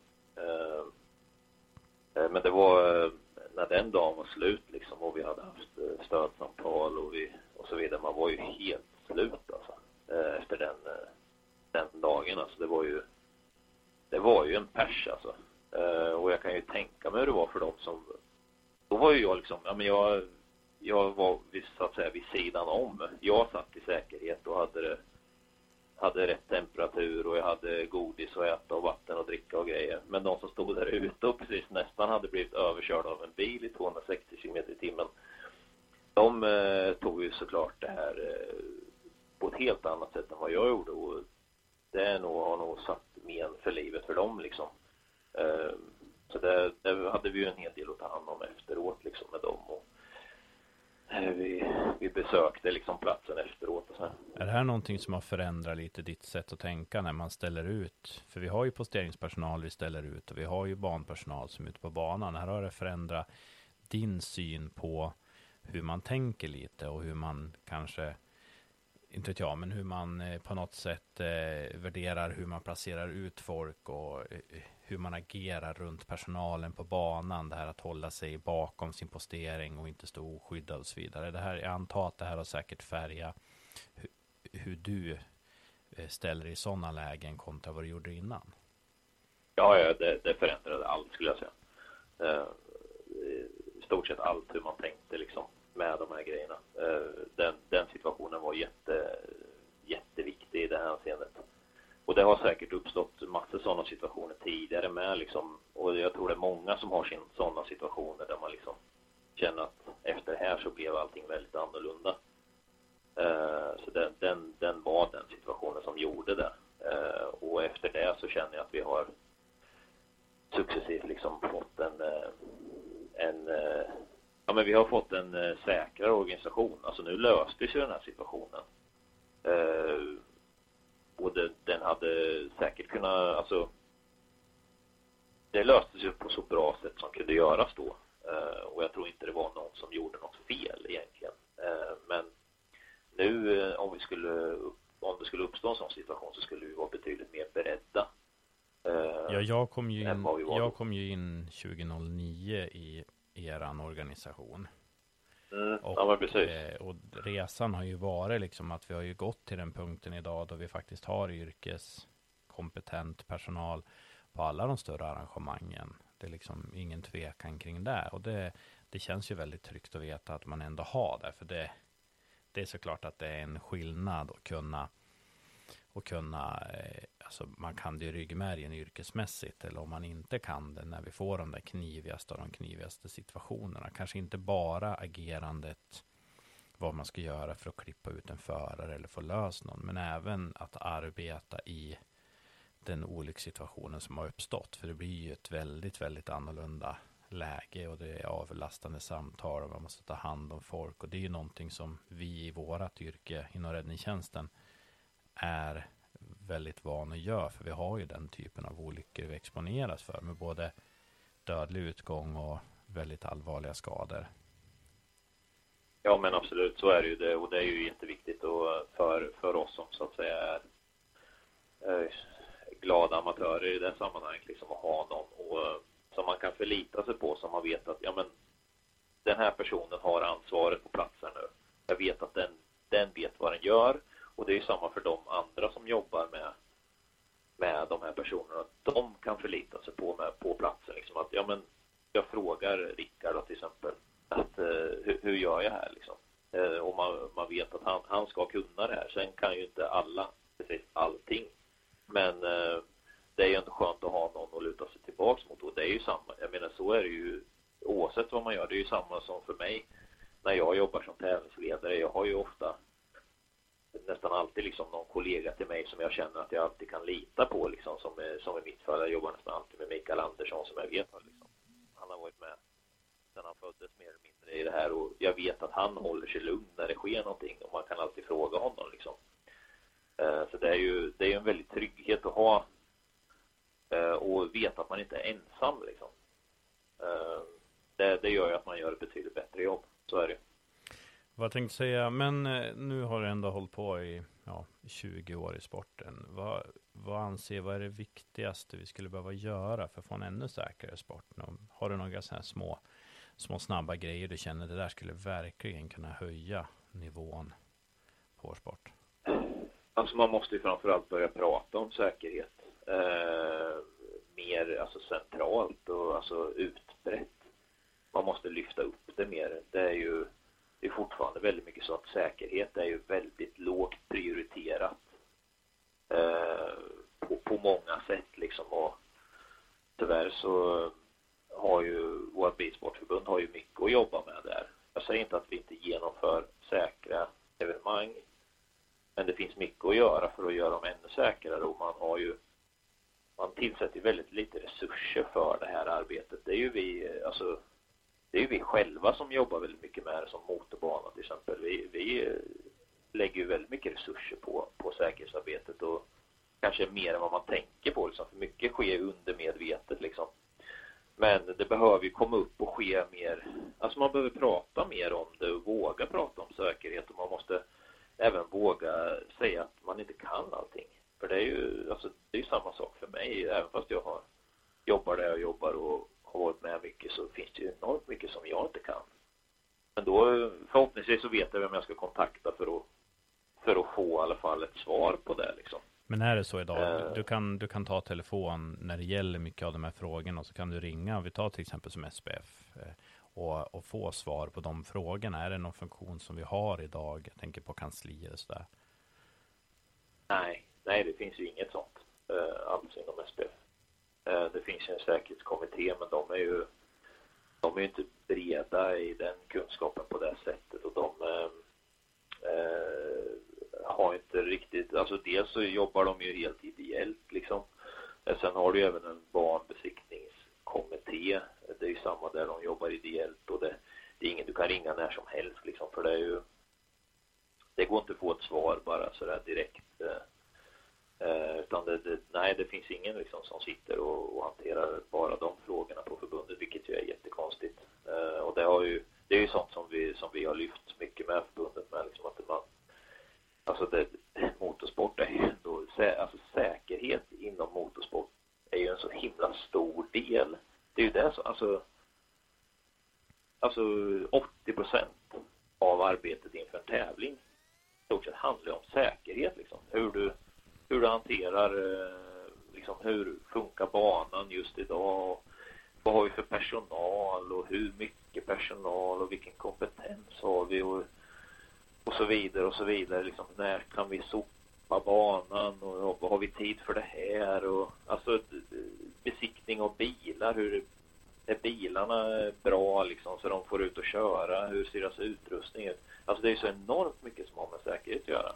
Eh, men det var eh, när den dagen var slut liksom och vi hade haft eh, stödsamtal och, vi, och så vidare. Man var ju helt slut alltså. Efter den, den dagen alltså. Det var ju, det var ju en pers alltså. Och jag kan ju tänka mig hur det var för dem som då var ju jag liksom, ja men jag, jag var så att säga vid sidan om. Jag satt i säkerhet och hade det, hade rätt temperatur och jag hade godis att äta och vatten och dricka och grejer. Men de som stod där ute och precis nästan hade blivit överkörda av en bil i 260 km i timmen. De eh, tog ju såklart det här eh, på ett helt annat sätt än vad jag gjorde och det är nog, har nog satt men för livet för dem liksom. Eh, så det, det, hade vi ju en hel del att ta hand om efteråt liksom med dem. Och, Eh, vi, vi besökte liksom platsen efteråt och så. Är det här någonting som har förändrat lite ditt sätt att tänka när man ställer ut? För vi har ju posteringspersonal vi ställer ut och vi har ju banpersonal som är ute på banan. Här har det förändrat din syn på hur man tänker lite och hur man kanske inte vet jag, men hur man eh, på något sätt eh, värderar hur man placerar ut folk och eh, hur man agerar runt personalen på banan. Det här att hålla sig bakom sin postering och inte stå oskyddad och så vidare. Det här, jag antar att det här har säkert färgat hur, hur du eh, ställer dig i sådana lägen kontra vad du gjorde innan. Ja, ja det, det förändrade allt skulle jag säga. Eh, I stort sett allt hur man tänkte liksom med de här grejerna. Eh, den, den situationen var jätte, jätteviktig i det här avseendet. Och det har säkert uppstått massor sådana situationer tidigare med liksom. Och jag tror det är många som har sin sådana situationer där man liksom känner att efter det här så blev allting väldigt annorlunda. Eh, så den, den, den var den situationen som gjorde det. Eh, och efter det så känner jag att vi har successivt liksom fått en, en ja men vi har fått en säkrare organisation. Alltså nu löstes ju den här situationen och det, den hade säkert kunnat, alltså det löstes ju på så bra sätt som kunde göras då. Uh, och jag tror inte det var någon som gjorde något fel egentligen. Uh, men nu uh, om vi skulle om det skulle uppstå en sån situation så skulle vi vara betydligt mer beredda. ja, jag kom ju in, jag kom ju in 2009 i eran organisation. Mm, och, ja, precis. Eh, och resan har ju varit liksom att vi har ju gått till den punkten idag då vi faktiskt har yrkeskompetent personal på alla de större arrangemangen. Det är liksom ingen tvekan kring det. Och det, det känns ju väldigt tryggt att veta att man ändå har det. För det, det är såklart att det är en skillnad att kunna och kunna, eh, alltså man kan det i ryggmärgen yrkesmässigt eller om man inte kan det när vi får de där knivigaste av de knivigaste situationerna. Kanske inte bara agerandet vad man ska göra för att klippa ut en förare eller få lös någon, men även att arbeta i den olyckssituationen som har uppstått. För det blir ju ett väldigt, väldigt annorlunda läge och det är avlastande samtal och man måste ta hand om folk och det är ju någonting som vi i vårat yrke inom räddningstjänsten är väldigt van att göra. För vi har ju den typen av olyckor vi exponeras för med både dödlig utgång och väldigt allvarliga skador. Ja men absolut så är det ju det och det är ju jätteviktigt och för, för oss som så att säga är, är glada amatörer i det sammanhanget liksom att ha någon och, som man kan förlita sig på som man vet att ja men den här personen har ansvaret på platsen nu. Jag vet att den, den vet vad den gör och det är samma för de andra som jobbar med, med de här personerna. De kan förlita sig på, med, på platsen. Liksom att, ja, men jag frågar Rickard till exempel att eh, hur, hur, gör jag här liksom? Eh, och man, man vet att han, han ska kunna det här. Sen kan ju inte alla precis allting. Men eh, det är ju ändå skönt att ha någon att luta sig tillbaks mot. Och det är ju samma, jag menar så är det ju oavsett vad man gör. Det är ju samma som för mig när jag jobbar som tävlingsledare. Jag har ju ofta nästan alltid liksom någon kollega till mig som jag känner att jag alltid kan lita på liksom som, som i mitt fall. Jag jobbar nästan alltid med Mikael Andersson som jag vet har liksom, han har varit med sedan han föddes mer eller mindre i det här och jag vet att han håller sig lugn när det sker någonting och man kan alltid fråga honom liksom. Eh, så det är ju det är en väldig trygghet att ha eh, och veta att man inte är ensam liksom. Eh, det, det gör ju att man gör ett betydligt bättre jobb. Så är det. Vad jag tänkte säga, men eh, nu har du ändå hållit på i ja, 20 år i sporten. Vad, vad anser, vad är det viktigaste vi skulle behöva göra för att få en ännu säkrare sport? Har du några sådana här små, små snabba grejer du känner det där skulle verkligen kunna höja nivån på vår sport? Alltså man måste ju framförallt börja prata om säkerhet eh, mer alltså centralt och alltså utbrett. Man måste lyfta upp det mer. Det är ju det är fortfarande väldigt mycket så att säkerhet är ju väldigt lågt prioriterat eh, på, på många sätt liksom och tyvärr så har ju vårt bilsportförbund har ju mycket att jobba med där. Jag säger inte att vi inte genomför säkra evenemang men det finns mycket att göra för att göra dem ännu säkrare och man har ju man tillsätter väldigt lite resurser för det här arbetet. Det är ju vi, alltså det är ju vi själva som jobbar väldigt mycket med det som motorbana till exempel. Vi, vi eh, lägger ju väldigt mycket resurser på, på säkerhetsarbetet och kanske mer än vad man tänker på liksom. För mycket sker undermedvetet liksom. Men det behöver ju komma upp och ske mer, alltså man behöver prata mer om det och våga prata om säkerhet och man måste även våga säga att man inte kan allting. För det är ju, alltså, det är ju samma sak för mig, även fast jag har, jobbar där jag jobbar och har varit med mycket så finns det ju enormt mycket som jag inte kan. Men då förhoppningsvis så vet jag vem jag ska kontakta för att, för att få i alla fall ett svar på det liksom. Men är det så idag? Uh, du, kan, du kan ta telefon när det gäller mycket av de här frågorna och så kan du ringa. Vi tar till exempel som SPF eh, och, och få svar på de frågorna. Är det någon funktion som vi har idag? Jag tänker på kanslier och sådär. Nej, nej det finns ju inget sånt uh, alls inom SPF. Eh, det finns en säkerhetskommitté men de är ju de är inte breda i den kunskapen på det sättet och de eh, eh, har inte riktigt, alltså dels så jobbar de ju helt ideellt liksom. Sen har du ju även en barnbesiktningskommitté. Det är ju samma där de jobbar ideellt och det, det är ingen du kan ringa när som helst liksom för det är ju det går inte att få ett svar bara sådär direkt. Eh, Eh, utan det, det, nej, det finns ingen liksom som sitter och, och hanterar bara de frågorna på förbundet, vilket ju är jättekonstigt. Eh, och det har ju, det är ju sånt som vi, som vi har lyft mycket med förbundet med, liksom att man Alltså det, motorsport är ju ändå, alltså säkerhet inom motorsport är ju en så himla stor del. Det är ju det som, alltså, alltså 80 procent av arbetet inför en tävling stort sett handlar om säkerhet liksom. Hur du, hur du hanterar, eh, liksom hur funkar banan just idag vad har vi för personal och hur mycket personal och vilken kompetens har vi och och så vidare och så vidare. Liksom, när kan vi sopa banan och, och har vi tid för det här? Och, alltså besiktning av bilar. Hur är bilarna bra liksom så de får ut och köra? Hur ser deras utrustning ut? Alltså det är så enormt mycket som har med säkerhet att göra.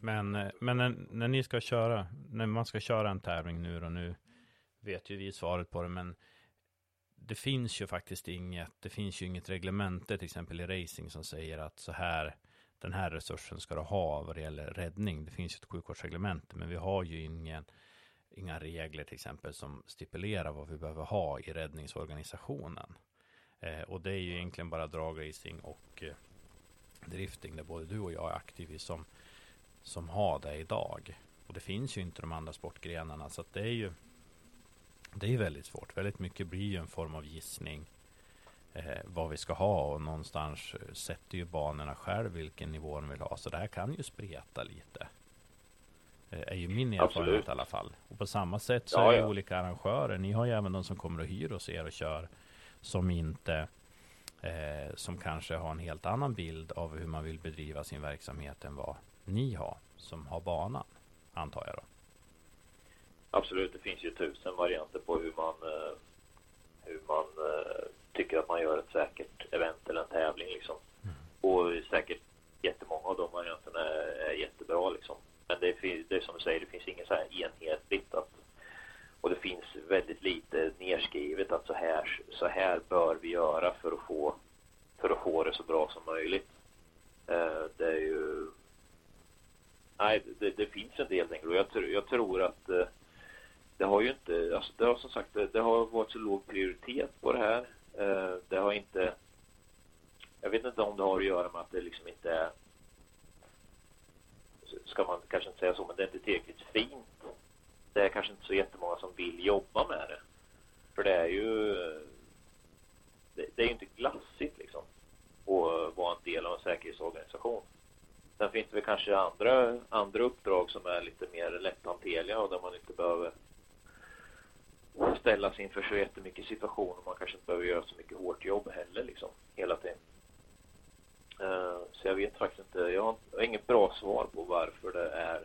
Men, eh, men när, när ni ska köra, när man ska köra en tävling nu och nu vet ju vi svaret på det, men det finns ju faktiskt inget, det finns ju inget reglemente till exempel i racing som säger att så här den här resursen ska du ha vad det gäller räddning. Det finns ju ett sjukvårdsreglemente, men vi har ju ingen, inga regler till exempel som stipulerar vad vi behöver ha i räddningsorganisationen. Eh, och det är ju egentligen bara dragracing och eh, drifting där både du och jag är aktiva som, som har det idag. Och det finns ju inte de andra sportgrenarna så det är ju det är väldigt svårt. Väldigt mycket blir ju en form av gissning eh, vad vi ska ha och någonstans sätter ju banorna själv vilken nivå de vill ha. Så det här kan ju spreta lite. Eh, är ju min erfarenhet Absolut. i alla fall. Och på samma sätt så ja, är det ja. olika arrangörer. Ni har ju även de som kommer och hyr hos er och kör som inte eh, som kanske har en helt annan bild av hur man vill bedriva sin verksamhet än vad ni har som har banan, antar jag då. Absolut, det finns ju tusen varianter på hur man eh, hur man eh, tycker att man gör ett säkert event eller en tävling liksom. Mm. Och säkert jättemånga av de varianterna är, jättebra liksom. Men det, finns, det är som du säger, det finns inget så här enhetligt att och det finns väldigt lite nedskrivet att så här, så här bör vi göra för att få för att få det så bra som möjligt. Eh, det är ju nej, det, det finns inte helt enkelt och jag, jag tror att eh, det har ju inte, alltså det har som sagt, det, det har varit så låg prioritet på det här. Eh, det har inte, jag vet inte om det har att göra med att det liksom inte är, ska man kanske inte säga så, men det är inte tillräckligt fint. Det är kanske inte så jättemånga som vill jobba med det. För det är ju, det, det är ju inte glassigt liksom att vara en del av en säkerhetsorganisation. Sen finns det väl kanske andra, andra uppdrag som är lite mer lätthanterliga och där man inte behöver ställas inför så jättemycket situationer. Man kanske inte behöver göra så mycket hårt jobb heller liksom hela tiden. Eh, så jag vet faktiskt inte. Jag har, inget bra svar på varför det är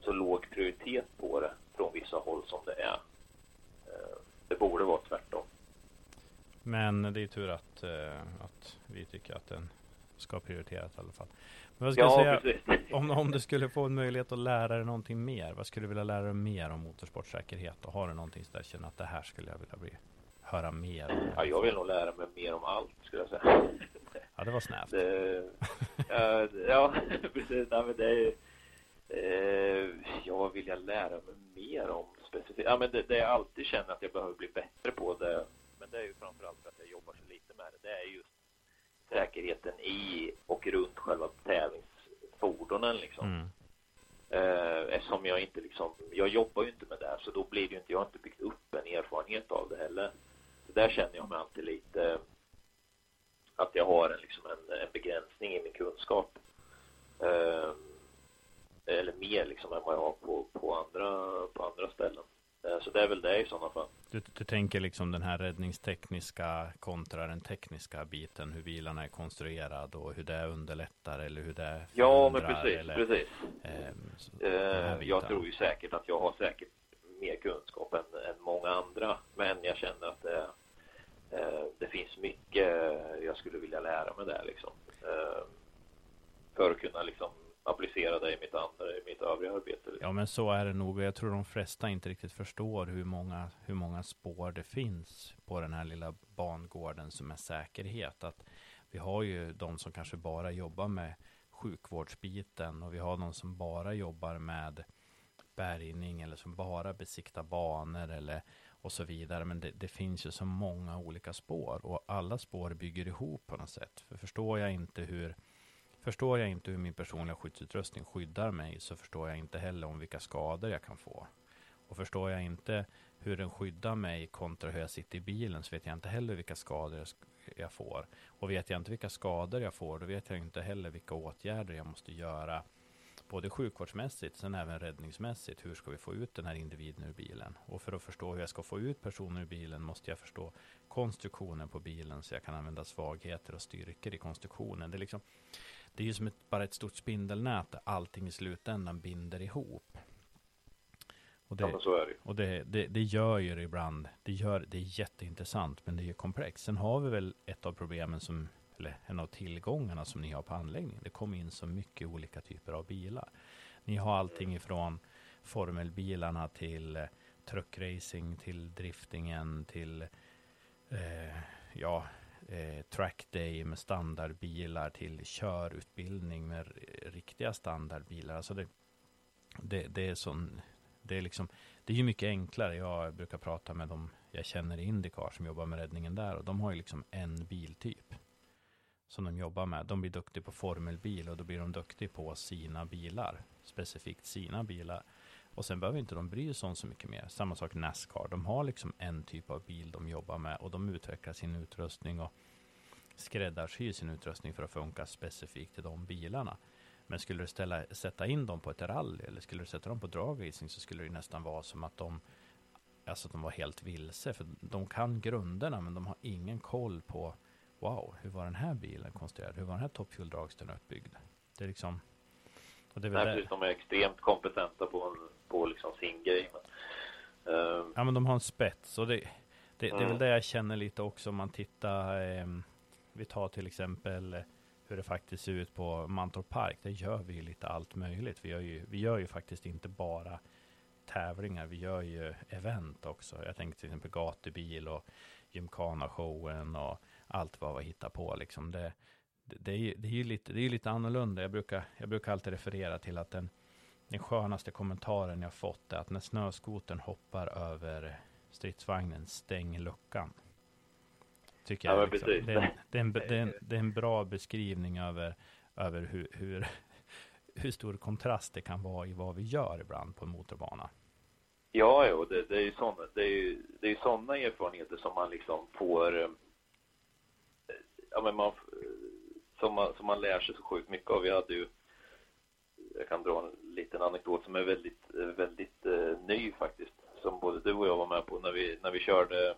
så låg prioritet på det från vissa håll som det är. Eh, det borde vara tvärtom. Men det är tur att, eh, att vi tycker att den ska prioriteras i alla fall. Vad ska ja, jag säga, om, om du skulle få en möjlighet att lära dig någonting mer, vad skulle du vilja lära dig mer om motorsportsäkerhet? Och har du någonting där känner att det här skulle jag vilja bli, höra mer om? Ja, jag vill nog lära mig mer om allt, skulle jag säga. Ja, det var snällt. ja, ja, precis. Nej, men det är, eh, jag vill jag lära mig mer om specifikt. Ja, men det, det jag alltid känner att jag behöver bli bättre på, det, men det är ju framförallt för att jag jobbar så lite med det, det är just säkerheten i och runt själva tävlingsfordonen liksom. Mm. Eh, eftersom jag inte liksom, jag jobbar ju inte med det här så då blir det ju inte, jag har inte byggt upp en erfarenhet av det heller. Så där känner jag mig alltid lite att jag har en, liksom en, en begränsning i min kunskap. Eh, eller mer liksom än vad jag har på, på, andra, på andra ställen. Eh, så det är väl det i sådana fall. Du, du tänker liksom den här räddningstekniska kontra den tekniska biten, hur bilarna är konstruerade och hur det underlättar eller hur det Ja, men precis, eller, precis. Eh, eh, jag tror ju säkert att jag har säkert mer kunskap än, än många andra, men jag känner att det, eh, det finns mycket jag skulle vilja lära mig där liksom. Eh, för att kunna liksom applicera det i mitt, andra, i mitt övriga arbete. Ja, men så är det nog. Och jag tror de flesta inte riktigt förstår hur många, hur många spår det finns på den här lilla bangården som är säkerhet. Att vi har ju de som kanske bara jobbar med sjukvårdsbiten och vi har de som bara jobbar med bärgning eller som bara besiktar banor eller och så vidare. Men det, det, finns ju så många olika spår och alla spår bygger ihop på något sätt. För förstår jag inte hur Förstår jag inte hur min personliga skyddsutrustning skyddar mig så förstår jag inte heller om vilka skador jag kan få. Och förstår jag inte hur den skyddar mig kontra hur jag sitter i bilen så vet jag inte heller vilka skador jag får. Och vet jag inte vilka skador jag får då vet jag inte heller vilka åtgärder jag måste göra både sjukvårdsmässigt, sen även räddningsmässigt. Hur ska vi få ut den här individen ur bilen? Och för att förstå hur jag ska få ut personer ur bilen måste jag förstå konstruktionen på bilen så jag kan använda svagheter och styrkor i konstruktionen. Det är liksom det är ju som ett, bara ett stort spindelnät där allting i slutändan binder ihop. Och det, ja, så är det. Och det, det, det, gör ju det ibland. Det, gör, det är jätteintressant, men det är ju komplext. Sen har vi väl ett av problemen som, eller en av tillgångarna som ni har på anläggningen. Det kommer in så mycket olika typer av bilar. Ni har allting ifrån formelbilarna till eh, truckracing, till driftingen, till eh, ja, eh, trackday med standardbilar till körutbildning med riktiga standardbilar. Alltså det, det, det är sån, det är liksom, det är ju mycket enklare. Jag brukar prata med dem jag känner i Indycar som jobbar med räddningen där och de har ju liksom en biltyp som de jobbar med. De blir duktiga på formelbil och då blir de duktiga på sina bilar, specifikt sina bilar. Och sen behöver inte de bry sig om så mycket mer. Samma sak Nascar. De har liksom en typ av bil de jobbar med och de utvecklar sin utrustning och skräddarsyr sin utrustning för att funka specifikt till de bilarna. Men skulle du ställa, sätta in dem på ett rally eller skulle du sätta dem på dragracing så skulle det nästan vara som att de Alltså att de var helt vilse. För de kan grunderna men de har ingen koll på Wow, hur var den här bilen konstruerad? Hur var den här toppfuel-dragstern uppbyggd? Det är liksom och det är väl Nej, precis, de är extremt kompetenta på, på liksom sin grej. Men, uh, ja, men de har en spets och det, det, det är väl mm. det jag känner lite också om man tittar. Eh, vi tar till exempel hur det faktiskt ser ut på Mantorp Park, där gör vi ju lite allt möjligt. Vi gör ju, vi gör ju faktiskt inte bara tävlingar, vi gör ju event också. Jag tänker till exempel gatubil och gymkhana-showen och allt vad vi hittar på. Liksom det, det, är ju, det är ju lite, det är lite annorlunda. Jag brukar, jag brukar alltid referera till att den, den skönaste kommentaren jag fått är att när snöskoten hoppar över stridsvagnen, stäng luckan. Tycker jag. Ja, liksom. det, är, det, är en, det, är en, det är en bra beskrivning över, över hur, hur, hur stor kontrast det kan vara i vad vi gör ibland på en motorbana. Ja, jo, det, det är ju sådana, det är det är sådana erfarenheter som man liksom får, eh, ja men man, som man, som man lär sig så sjukt mycket av. Vi hade ju, jag kan dra en liten anekdot som är väldigt, väldigt eh, ny faktiskt, som både du och jag var med på när vi, när vi körde,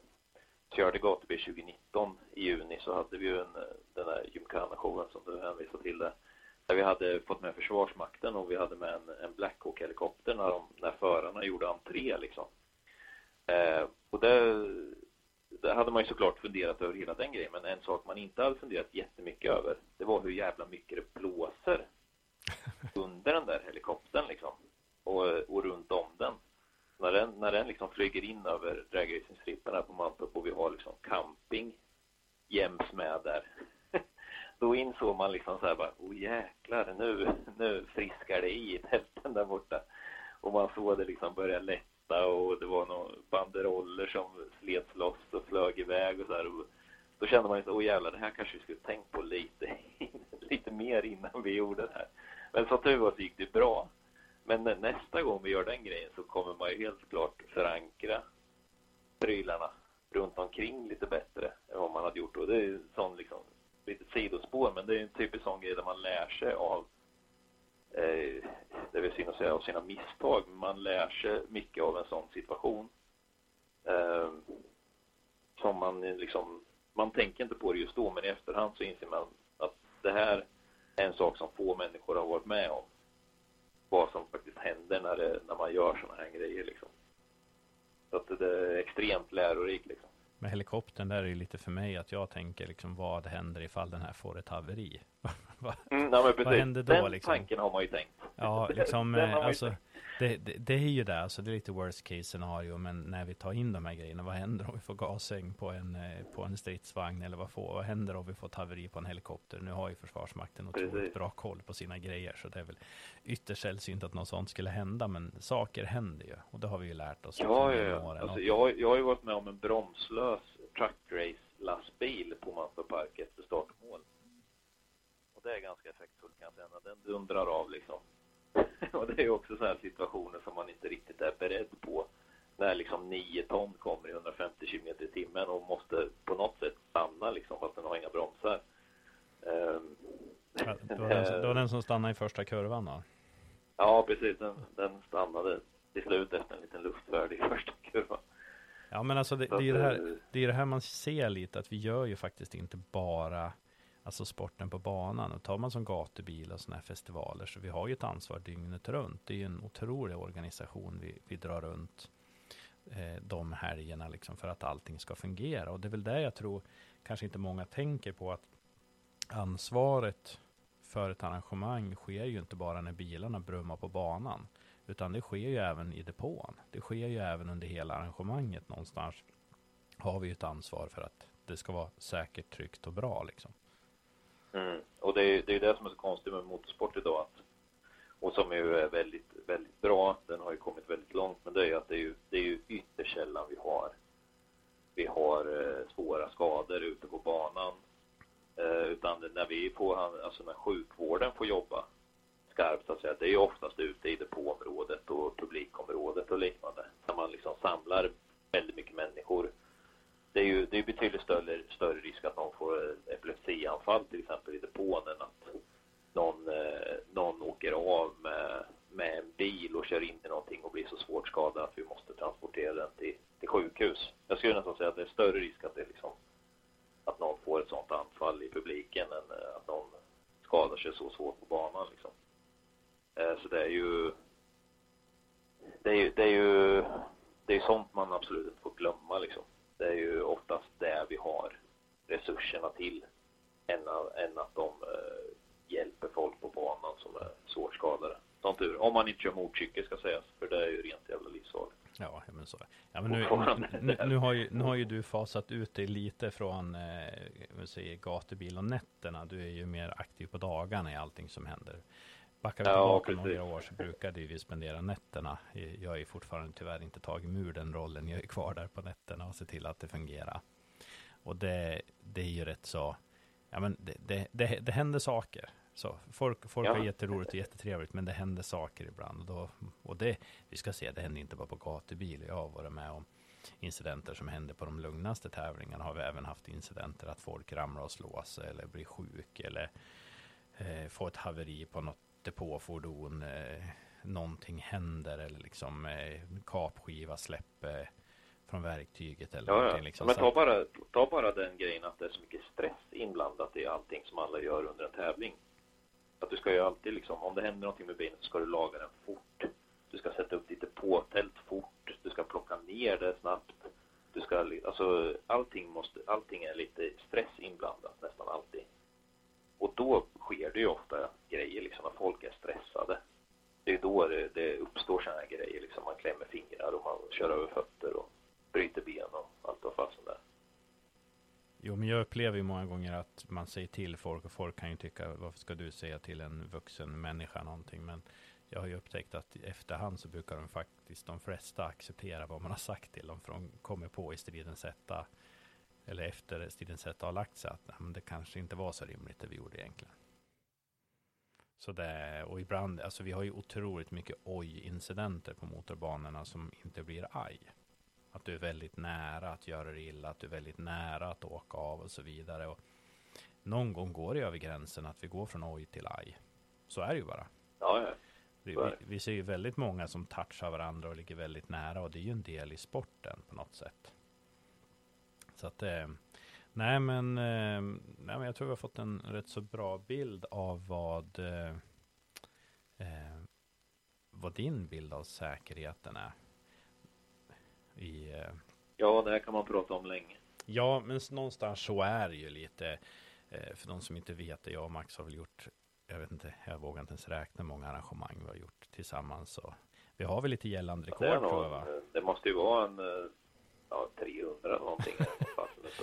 körde gatubil 2019 i juni så hade vi ju en, eh, den där gymkhana-showen som du hänvisade till där där vi hade fått med Försvarsmakten och vi hade med en, en Black Hawk-helikopter när, när förarna gjorde entré liksom. Eh, och det hade man ju såklart funderat över hela den grejen, men en sak man inte hade funderat jättemycket över, det var hur jävla mycket det blåser under den där helikoptern liksom. Och, och runt om den. När den, när den liksom flyger in över dragracingstrippen här på Mantorp och vi har liksom camping jäms med där då insåg man liksom så här bara, oh jäklar, nu, nu friskar det i tälten där borta. Och man såg det liksom börja lätta och det var några banderoller som slets loss och flög iväg och så här. Och då kände man ju så, åh jävlar, det här kanske vi skulle tänkt på lite, lite mer innan vi gjorde det här. Men som tur var så gick det bra. Men nästa gång vi gör den grejen så kommer man ju helt klart förankra prylarna runt omkring lite bättre än vad man hade gjort. Och det är ju sån liksom lite sidospår, men det är en typisk sån grej där man lär sig av eh, det vill att säga av sina misstag. Man lär sig mycket av en sån situation. Eh, som man liksom, man tänker inte på det just då, men i efterhand så inser man att det här är en sak som få människor har varit med om. Vad som faktiskt händer när, det, när man gör såna här grejer liksom. Så att det är extremt lärorikt liksom med helikoptern där är det lite för mig att jag tänker liksom vad händer ifall den här får ett haveri? mm, nej, vad händer då? Den liksom? tanken har man ju tänkt. Ja, liksom, eh, alltså, det, det, det, är ju det, alltså det är lite worst case scenario, men när vi tar in de här grejerna, vad händer om vi får gasäng på en, eh, på en stridsvagn eller vad, får, vad händer om vi får ett haveri på en helikopter? Nu har ju Försvarsmakten otroligt Precis. bra koll på sina grejer, så det är väl ytterst sällsynt att något sånt skulle hända, men saker händer ju och det har vi ju lärt oss. Ja, ja, ja. Alltså, jag, jag har ju varit med om en bromslös truckrace lastbil på Mantorp Park efter startmål. Och det är ganska effektfullt kan jag säga, den dundrar av liksom. och det är också så här situationer som man inte riktigt är beredd på. När liksom 9 ton kommer i 150 km i timmen och måste på något sätt stanna liksom fast den har inga bromsar. Um, ja, det, var den, det var den som stannade i första kurvan då? Ja, precis. Den, den stannade till slut efter en liten luftfärd i första kurvan. Ja, men alltså det, det, är det, här, det är det här man ser lite, att vi gör ju faktiskt inte bara alltså sporten på banan. Och tar man som gatubil och sådana här festivaler så vi har ju ett ansvar dygnet runt. Det är ju en otrolig organisation vi, vi drar runt eh, de helgerna liksom för att allting ska fungera. Och det är väl det jag tror kanske inte många tänker på att ansvaret för ett arrangemang sker ju inte bara när bilarna brummar på banan. Utan det sker ju även i depån. Det sker ju även under hela arrangemanget någonstans. Har vi ett ansvar för att det ska vara säkert, tryggt och bra liksom. Mm. Och det är, det är det som är så konstigt med motorsport idag. Att, och som ju är väldigt, väldigt bra. Den har ju kommit väldigt långt. Men det är ju att det är ju, det är ju ytterst sällan vi har vi har eh, svåra skador ute på banan. Eh, utan när vi får, alltså när sjukvården får jobba skarpt så att säga, det är ju oftast ute i depåområdet och publikområdet och liknande. Där man liksom samlar väldigt mycket människor det är ju det är betydligt större, större risk att någon får epilepsianfall till exempel i depån än att någon, eh, någon åker av med, med en bil och kör in i någonting och blir så svårt skadad att vi måste transportera den till, till sjukhus. Jag skulle nästan säga att det är större risk att det liksom att någon får ett sånt anfall i publiken än eh, att någon skadar sig så svårt på banan liksom. Eh, så det är ju det är det är ju det är sånt man absolut inte får glömma liksom det är ju oftast det vi har resurserna till än, än att de eh, hjälper folk på banan som är svårt skadade. Som tur Om man inte kör motorcykel ska sägas, för det är ju rent jävla livsfarligt. Ja, men så. Ja, men nu, nu, nu, har ju, nu har ju du fasat ut dig lite från eh, säger, gatubil och nätterna. Du är ju mer aktiv på dagarna i allting som händer. Backar vi tillbaka ja, några år så brukade vi spendera nätterna. Jag är fortfarande tyvärr inte tagit ur den rollen. Jag är kvar där på nätterna och ser till att det fungerar. Och det, det är ju rätt så, ja men det, det, det, det händer saker. Så folk, folk ja. har jätteroligt och jättetrevligt, men det händer saker ibland. Och, då, och det, vi ska se, det händer inte bara på gatubil. Jag har varit med om incidenter som händer på de lugnaste tävlingarna. Har vi även haft incidenter att folk ramlar och slår sig eller blir sjuk eller eh, får ett haveri på något depåfordon. Eh, någonting händer eller liksom eh, kapskiva släpper från verktyget eller ja, någonting. Liksom. Men ta bara, ta bara den grejen att det är så mycket stress inblandat i allting som alla gör under en tävling. Att du ska ju alltid liksom, om det händer någonting med bilen så ska du laga den fort. Du ska sätta upp ditt påtält fort. Du ska plocka ner det snabbt. Du ska, alltså allting måste, allting är lite stress inblandat nästan alltid. Och då sker det ju ofta grejer liksom när folk är stressade. Det är då det, det uppstår sådana här grejer liksom. Man klämmer fingrar och man kör över fötter och bryter ben och allt vad fasen där. Jo, men jag upplever ju många gånger att man säger till folk och folk kan ju tycka varför ska du säga till en vuxen människa någonting? Men jag har ju upptäckt att i efterhand så brukar de faktiskt de flesta acceptera vad man har sagt till dem för de kommer på i stridens hetta eller efter stridens hetta har lagt sig att men det kanske inte var så rimligt det vi gjorde egentligen. Så det, och ibland, alltså vi har ju otroligt mycket oj-incidenter på motorbanorna som inte blir aj. Att du är väldigt nära att göra det illa, att du är väldigt nära att åka av och så vidare. Och någon gång går det över gränsen att vi går från oj till aj. Så är det ju bara. Ja, ja. Vi, vi, ser ju väldigt många som touchar varandra och ligger väldigt nära och det är ju en del i sporten på något sätt. Så att eh, nej men, eh, nej men jag tror vi har fått en rätt så bra bild av vad eh, eh vad din bild av säkerheten är. I, eh, ja, det här kan man prata om länge. Ja, men någonstans så är det ju lite. Eh, för de som inte vet det, jag och Max har väl gjort, jag vet inte, jag vågar inte ens räkna många arrangemang vi har gjort tillsammans. Så vi har väl lite gällande rekord ja, tror jag va? Det måste ju vara en ja, 300 eller någonting.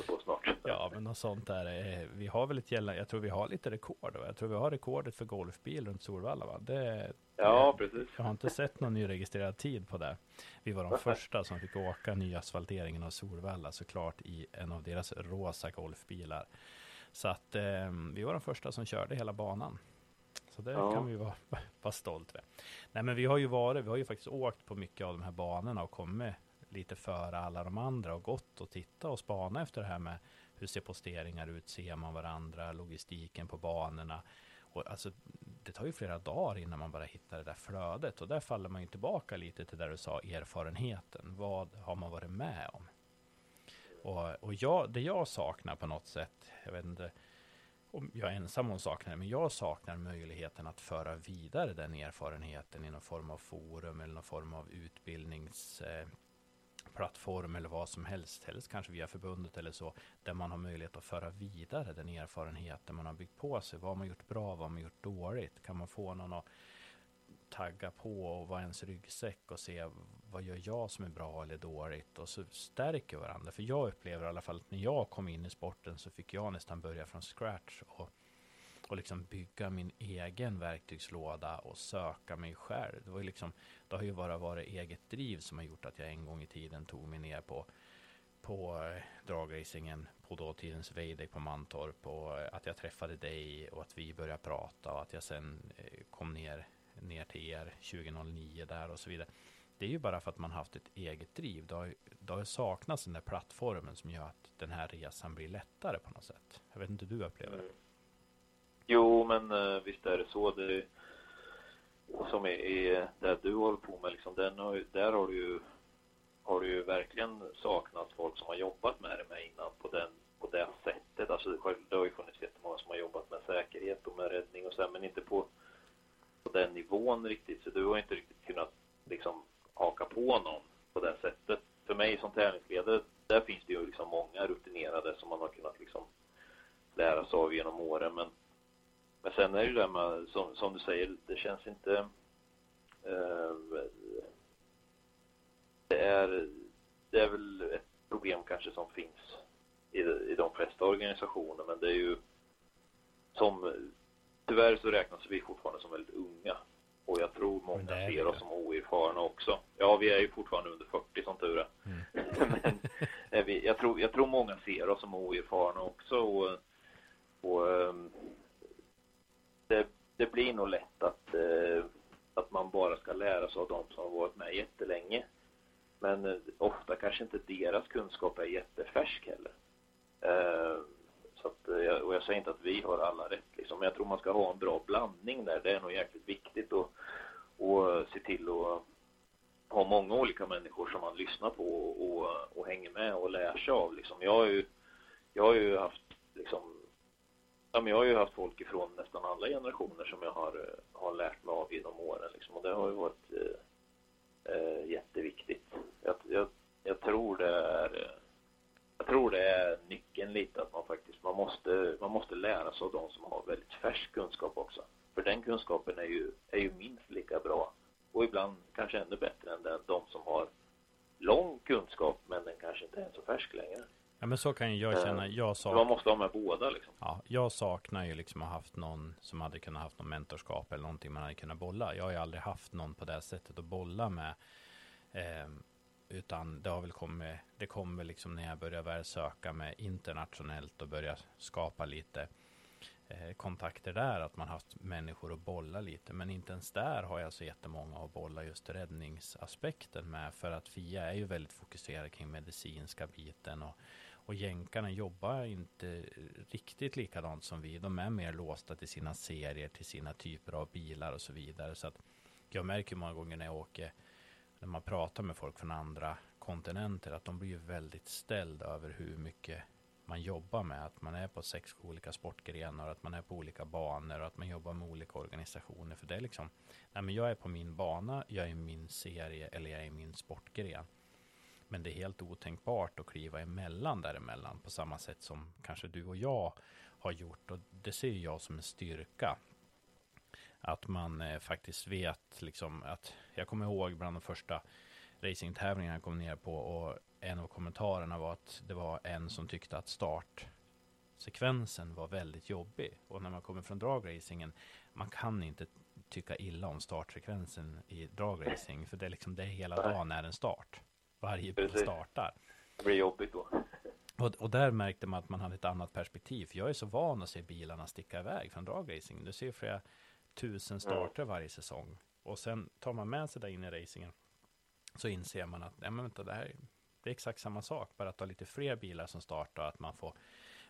på snart. Ja, men något sånt där. Vi har väl ett gällande, jag tror vi har lite rekord. Jag tror vi har rekordet för golfbil runt Solvalla va? Det, ja, precis. Jag har inte sett någon nyregistrerad tid på det. Vi var de första som fick åka nyasfalteringen av Solvalla såklart i en av deras rosa golfbilar. Så att eh, vi var de första som körde hela banan. Så det ja. kan vi vara, vara stolt över. Nej men vi har ju varit, vi har ju faktiskt åkt på mycket av de här banorna och kommit lite före alla de andra och gått och tittat och spanat efter det här med hur ser posteringar ut, ser man varandra, logistiken på banorna. Och alltså, det tar ju flera dagar innan man bara hittar det där flödet och där faller man ju tillbaka lite till där du sa erfarenheten. Vad har man varit med om? Och, och jag, det jag saknar på något sätt, jag vet inte om jag är ensam om saknar det, men jag saknar möjligheten att föra vidare den erfarenheten i någon form av forum eller någon form av utbildnings eh, plattform eller vad som helst, helst kanske via förbundet eller så, där man har möjlighet att föra vidare den erfarenheten man har byggt på sig. Vad har man gjort bra, vad har man gjort dåligt? Kan man få någon att tagga på och vara ens ryggsäck och se vad gör jag som är bra eller dåligt och så stärker varandra. För jag upplever i alla fall att när jag kom in i sporten så fick jag nästan börja från scratch och och liksom bygga min egen verktygslåda och söka mig själv. Det, var liksom, det har ju bara varit eget driv som har gjort att jag en gång i tiden tog mig ner på, på eh, dragracingen på dåtidens Veideck på Mantorp och eh, att jag träffade dig och att vi började prata och att jag sen eh, kom ner, ner till er 2009 där och så vidare. Det är ju bara för att man haft ett eget driv. Det har, det har saknats den där plattformen som gör att den här resan blir lättare på något sätt. Jag vet inte hur du upplever det. Mm. Jo, men eh, visst är det så. Det, som är, är det du håller på med, liksom, den har, där har du ju har du ju verkligen saknat folk som har jobbat med det med innan på, den, på det sättet. Alltså, det har ju funnits jättemånga som har jobbat med säkerhet och med räddning och så men inte på, på den nivån riktigt. Så du har inte riktigt kunnat liksom haka på någon på det sättet. För mig som tävlingsledare, där finns det ju liksom många rutinerade som man har kunnat liksom lära sig av genom åren. Men, men sen är det ju det med, som, som du säger, det känns inte... Eh, det, är, det är väl ett problem kanske som finns i, i de flesta organisationer, men det är ju som... Tyvärr så räknas vi fortfarande som väldigt unga. Och jag tror många ser oss som oerfarna också. Ja, vi är ju fortfarande under 40 som tur är. Mm. Men vi, jag, tror, jag tror många ser oss som oerfarna också. Och, och ehm, det, det blir nog lätt att, eh, att man bara ska lära sig av de som har varit med jättelänge. Men eh, ofta kanske inte deras kunskap är jättefärsk heller. Eh, så att, och jag säger inte att vi har alla rätt liksom, men jag tror man ska ha en bra blandning där. Det är nog jäkligt viktigt att att se till att ha många olika människor som man lyssnar på och, och hänger med och lär sig av. Liksom. Jag, har ju, jag har ju haft liksom, ja, men jag har ju haft folk ifrån nästan alla generationer som jag har, eh, har lärt mig av genom åren. Liksom. Och det har ju varit eh, eh jätteviktigt. Jag, jag, jag tror det är eh, jag tror det är nyckeln lite att man faktiskt, man måste, man måste lära sig av de som har väldigt färsk kunskap också. För den kunskapen är ju, är ju minst lika bra och ibland kanske ännu bättre än den, de som har lång kunskap men den kanske inte är så färsk längre. Ja men så kan ju jag känna. Eh, jag sak... Man måste ha med båda liksom. Ja, jag saknar ju liksom att ha haft någon som hade kunnat haft någon mentorskap eller någonting man hade kunnat bolla. Jag har ju aldrig haft någon på det sättet att bolla med. Eh, utan det har väl kommit, det kommer liksom när jag börjar väl söka med internationellt och börja skapa lite eh, kontakter där, att man haft människor att bolla lite. Men inte ens där har jag så jättemånga att bolla just räddningsaspekten med. För att FIA är ju väldigt fokuserad kring medicinska biten. Och, och jänkarna jobbar inte riktigt likadant som vi. De är mer låsta till sina serier, till sina typer av bilar och så vidare. Så att jag märker många gånger när jag åker när man pratar med folk från andra kontinenter att de blir väldigt ställda över hur mycket man jobbar med. Att man är på sex olika sportgrenar att man är på olika banor och att man jobbar med olika organisationer. För det är liksom, nej men jag är på min bana, jag är i min serie eller jag är i min sportgren. Men det är helt otänkbart att kliva emellan däremellan på samma sätt som kanske du och jag har gjort. Och det ser jag som en styrka. Att man eh, faktiskt vet liksom att jag kommer ihåg bland de första racingtävlingarna jag kom ner på och en av kommentarerna var att det var en som tyckte att startsekvensen var väldigt jobbig. Och när man kommer från dragracingen, man kan inte tycka illa om startsekvensen i dragracing, för det är liksom det hela dagen är en start. Varje bil startar. Det blir jobbigt då. Och, och, där märkte man att man hade ett annat perspektiv. För jag är så van att se bilarna sticka iväg från dragracing. Du ser flera tusen starter varje säsong. Och sen tar man med sig det in i racingen. Så inser man att, nej men vänta, det här är, det är exakt samma sak. Bara att ha lite fler bilar som startar. Att man får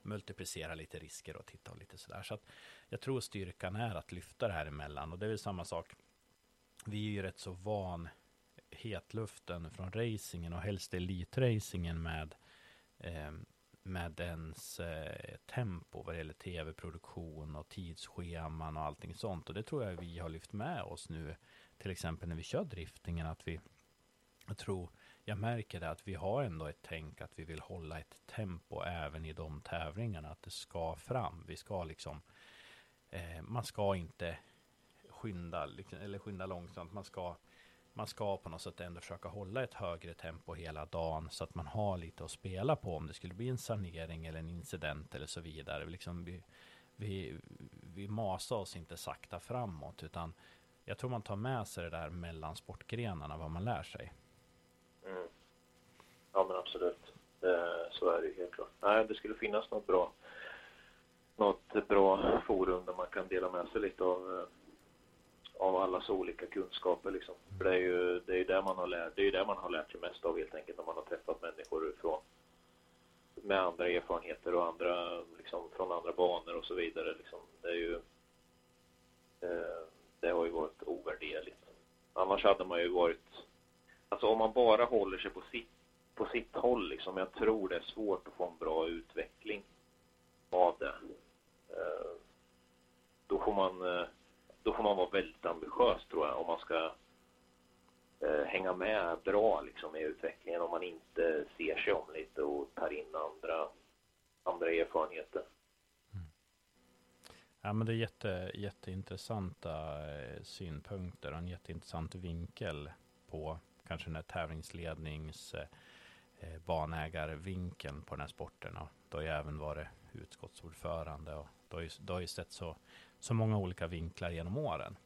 multiplicera lite risker och titta och lite sådär. Så att jag tror styrkan är att lyfta det här emellan. Och det är väl samma sak. Vi är ju rätt så van hetluften från racingen och helst elitracingen med eh, med dens eh, tempo vad det gäller tv-produktion och tidsscheman och allting sånt. Och det tror jag vi har lyft med oss nu, till exempel när vi kör driftingen, att vi, jag tror, jag märker det att vi har ändå ett tänk att vi vill hålla ett tempo även i de tävlingarna, att det ska fram. Vi ska liksom, eh, man ska inte skynda, liksom, eller skynda långsamt, man ska man ska på något sätt ändå försöka hålla ett högre tempo hela dagen så att man har lite att spela på om det skulle bli en sanering eller en incident eller så vidare. Liksom vi, vi, vi masar oss inte sakta framåt utan jag tror man tar med sig det där mellan sportgrenarna vad man lär sig. Mm. Ja men absolut. så är det helt klart. Nej, det skulle finnas något bra något bra forum där man kan dela med sig lite av eh, av allas olika kunskaper liksom. För det är ju det är där man har lärt, det är där man har lärt sig mest av helt enkelt när man har träffat människor från med andra erfarenheter och andra liksom från andra banor och så vidare liksom. Det är ju eh, det har ju varit ovärderligt. Annars hade man ju varit alltså om man bara håller sig på sitt på sitt håll liksom. Jag tror det är svårt att få en bra utveckling av det. Eh, då får man eh, då får man vara väldigt ambitiös tror jag om man ska eh, hänga med bra liksom i utvecklingen om man inte ser sig om lite och tar in andra, andra erfarenheter. Mm. Ja, men det är jätte, jätteintressanta eh, synpunkter och en jätteintressant vinkel på kanske den här tävlingslednings eh, eh, banägarvinkeln på den här sporten. Och då har jag även varit utskottsordförande och då har ju, då har jag sett så, så många olika vinklar genom åren.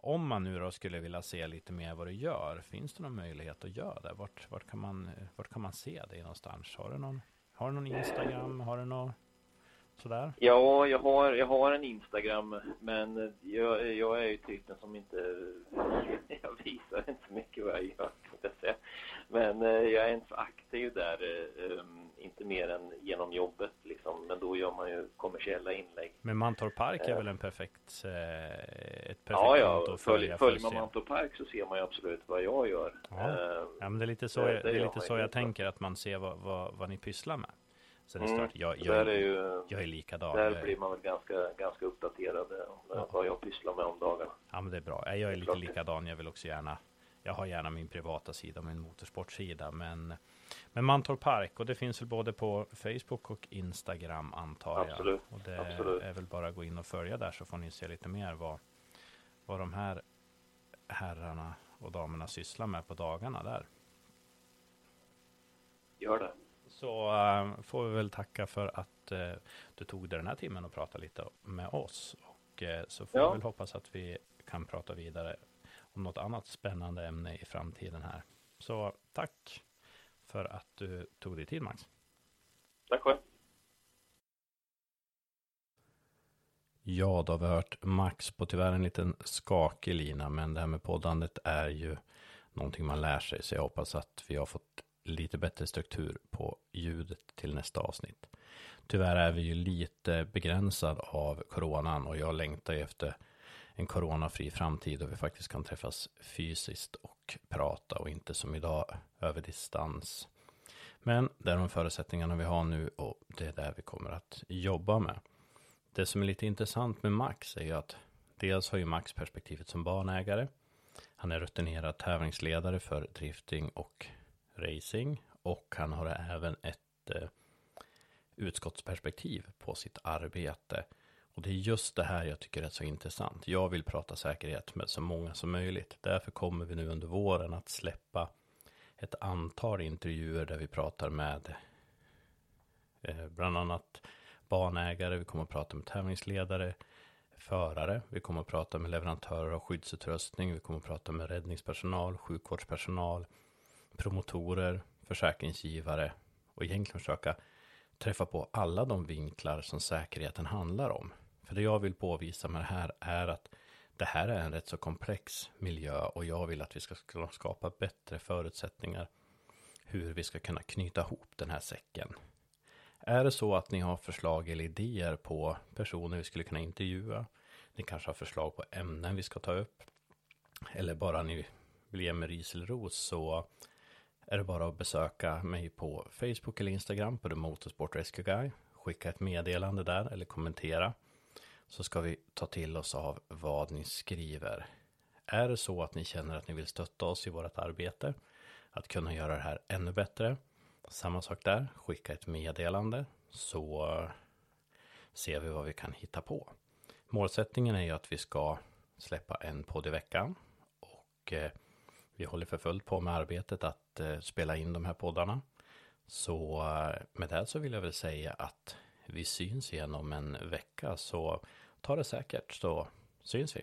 Om man nu då skulle vilja se lite mer vad du gör, finns det någon möjlighet att göra det? Vart, vart, kan, man, vart kan man se dig någonstans? Har du någon, har du någon Instagram? Har du någon sådär? Ja, jag har, jag har en Instagram, men jag, jag är ju typen som inte... Jag visar inte mycket vad jag gör, jag säga. Men eh, jag är inte så aktiv där, um, inte mer än genom jobbet liksom. Men då gör man ju kommersiella inlägg. Men Mantorp Park är väl en perfekt, eh, ett perfekt Ja, ja. Följer följ man Mantorp Park så ser man ju absolut vad jag gör. Ja, ja men det är lite så, det, det, är lite så jag tänker, att man ser vad, vad, vad ni pysslar med. Sen mm. Start, jag, jag, är ju, jag är likadan. Där blir man väl ganska, ganska uppdaterad om ja. vad jag pysslar med om dagarna. Ja men det är bra. Jag är lite likadan. Jag vill också gärna jag har gärna min privata sida och min motorsportsida. Men, men Mantorp Park och det finns väl både på Facebook och Instagram antar jag. Absolut. Och det Absolut. är väl bara att gå in och följa där så får ni se lite mer vad, vad de här herrarna och damerna sysslar med på dagarna där. Gör det. Så uh, får vi väl tacka för att uh, du tog dig den här timmen och pratade lite med oss. Och uh, så får ja. vi väl hoppas att vi kan prata vidare om något annat spännande ämne i framtiden här. Så tack för att du tog dig tid Max. Tack själv. Ja, då har vi hört Max på tyvärr en liten skakig lina, men det här med poddandet är ju någonting man lär sig, så jag hoppas att vi har fått lite bättre struktur på ljudet till nästa avsnitt. Tyvärr är vi ju lite begränsad av coronan och jag längtar ju efter en coronafri framtid och vi faktiskt kan träffas fysiskt och prata och inte som idag över distans. Men det är de förutsättningarna vi har nu och det är där vi kommer att jobba med. Det som är lite intressant med Max är ju att dels har ju Max perspektivet som banägare. Han är rutinerad tävlingsledare för drifting och racing och han har även ett eh, utskottsperspektiv på sitt arbete. Och det är just det här jag tycker är så intressant. Jag vill prata säkerhet med så många som möjligt. Därför kommer vi nu under våren att släppa ett antal intervjuer där vi pratar med eh, bland annat banägare, vi kommer att prata med tävlingsledare, förare, vi kommer att prata med leverantörer av skyddsutrustning, vi kommer att prata med räddningspersonal, sjukvårdspersonal, promotorer, försäkringsgivare och egentligen försöka träffa på alla de vinklar som säkerheten handlar om. För det jag vill påvisa med det här är att det här är en rätt så komplex miljö och jag vill att vi ska skapa bättre förutsättningar hur vi ska kunna knyta ihop den här säcken. Är det så att ni har förslag eller idéer på personer vi skulle kunna intervjua, ni kanske har förslag på ämnen vi ska ta upp, eller bara ni vill ge mig ris eller ros så är det bara att besöka mig på Facebook eller Instagram på The Motorsport Rescue Guy. Skicka ett meddelande där eller kommentera. Så ska vi ta till oss av vad ni skriver. Är det så att ni känner att ni vill stötta oss i vårt arbete, att kunna göra det här ännu bättre, samma sak där, skicka ett meddelande så ser vi vad vi kan hitta på. Målsättningen är ju att vi ska släppa en podd i veckan och eh, vi håller för fullt på med arbetet att eh, spela in de här poddarna. Så eh, med det så vill jag väl säga att vi syns igen om en vecka. Så ta det säkert så syns vi.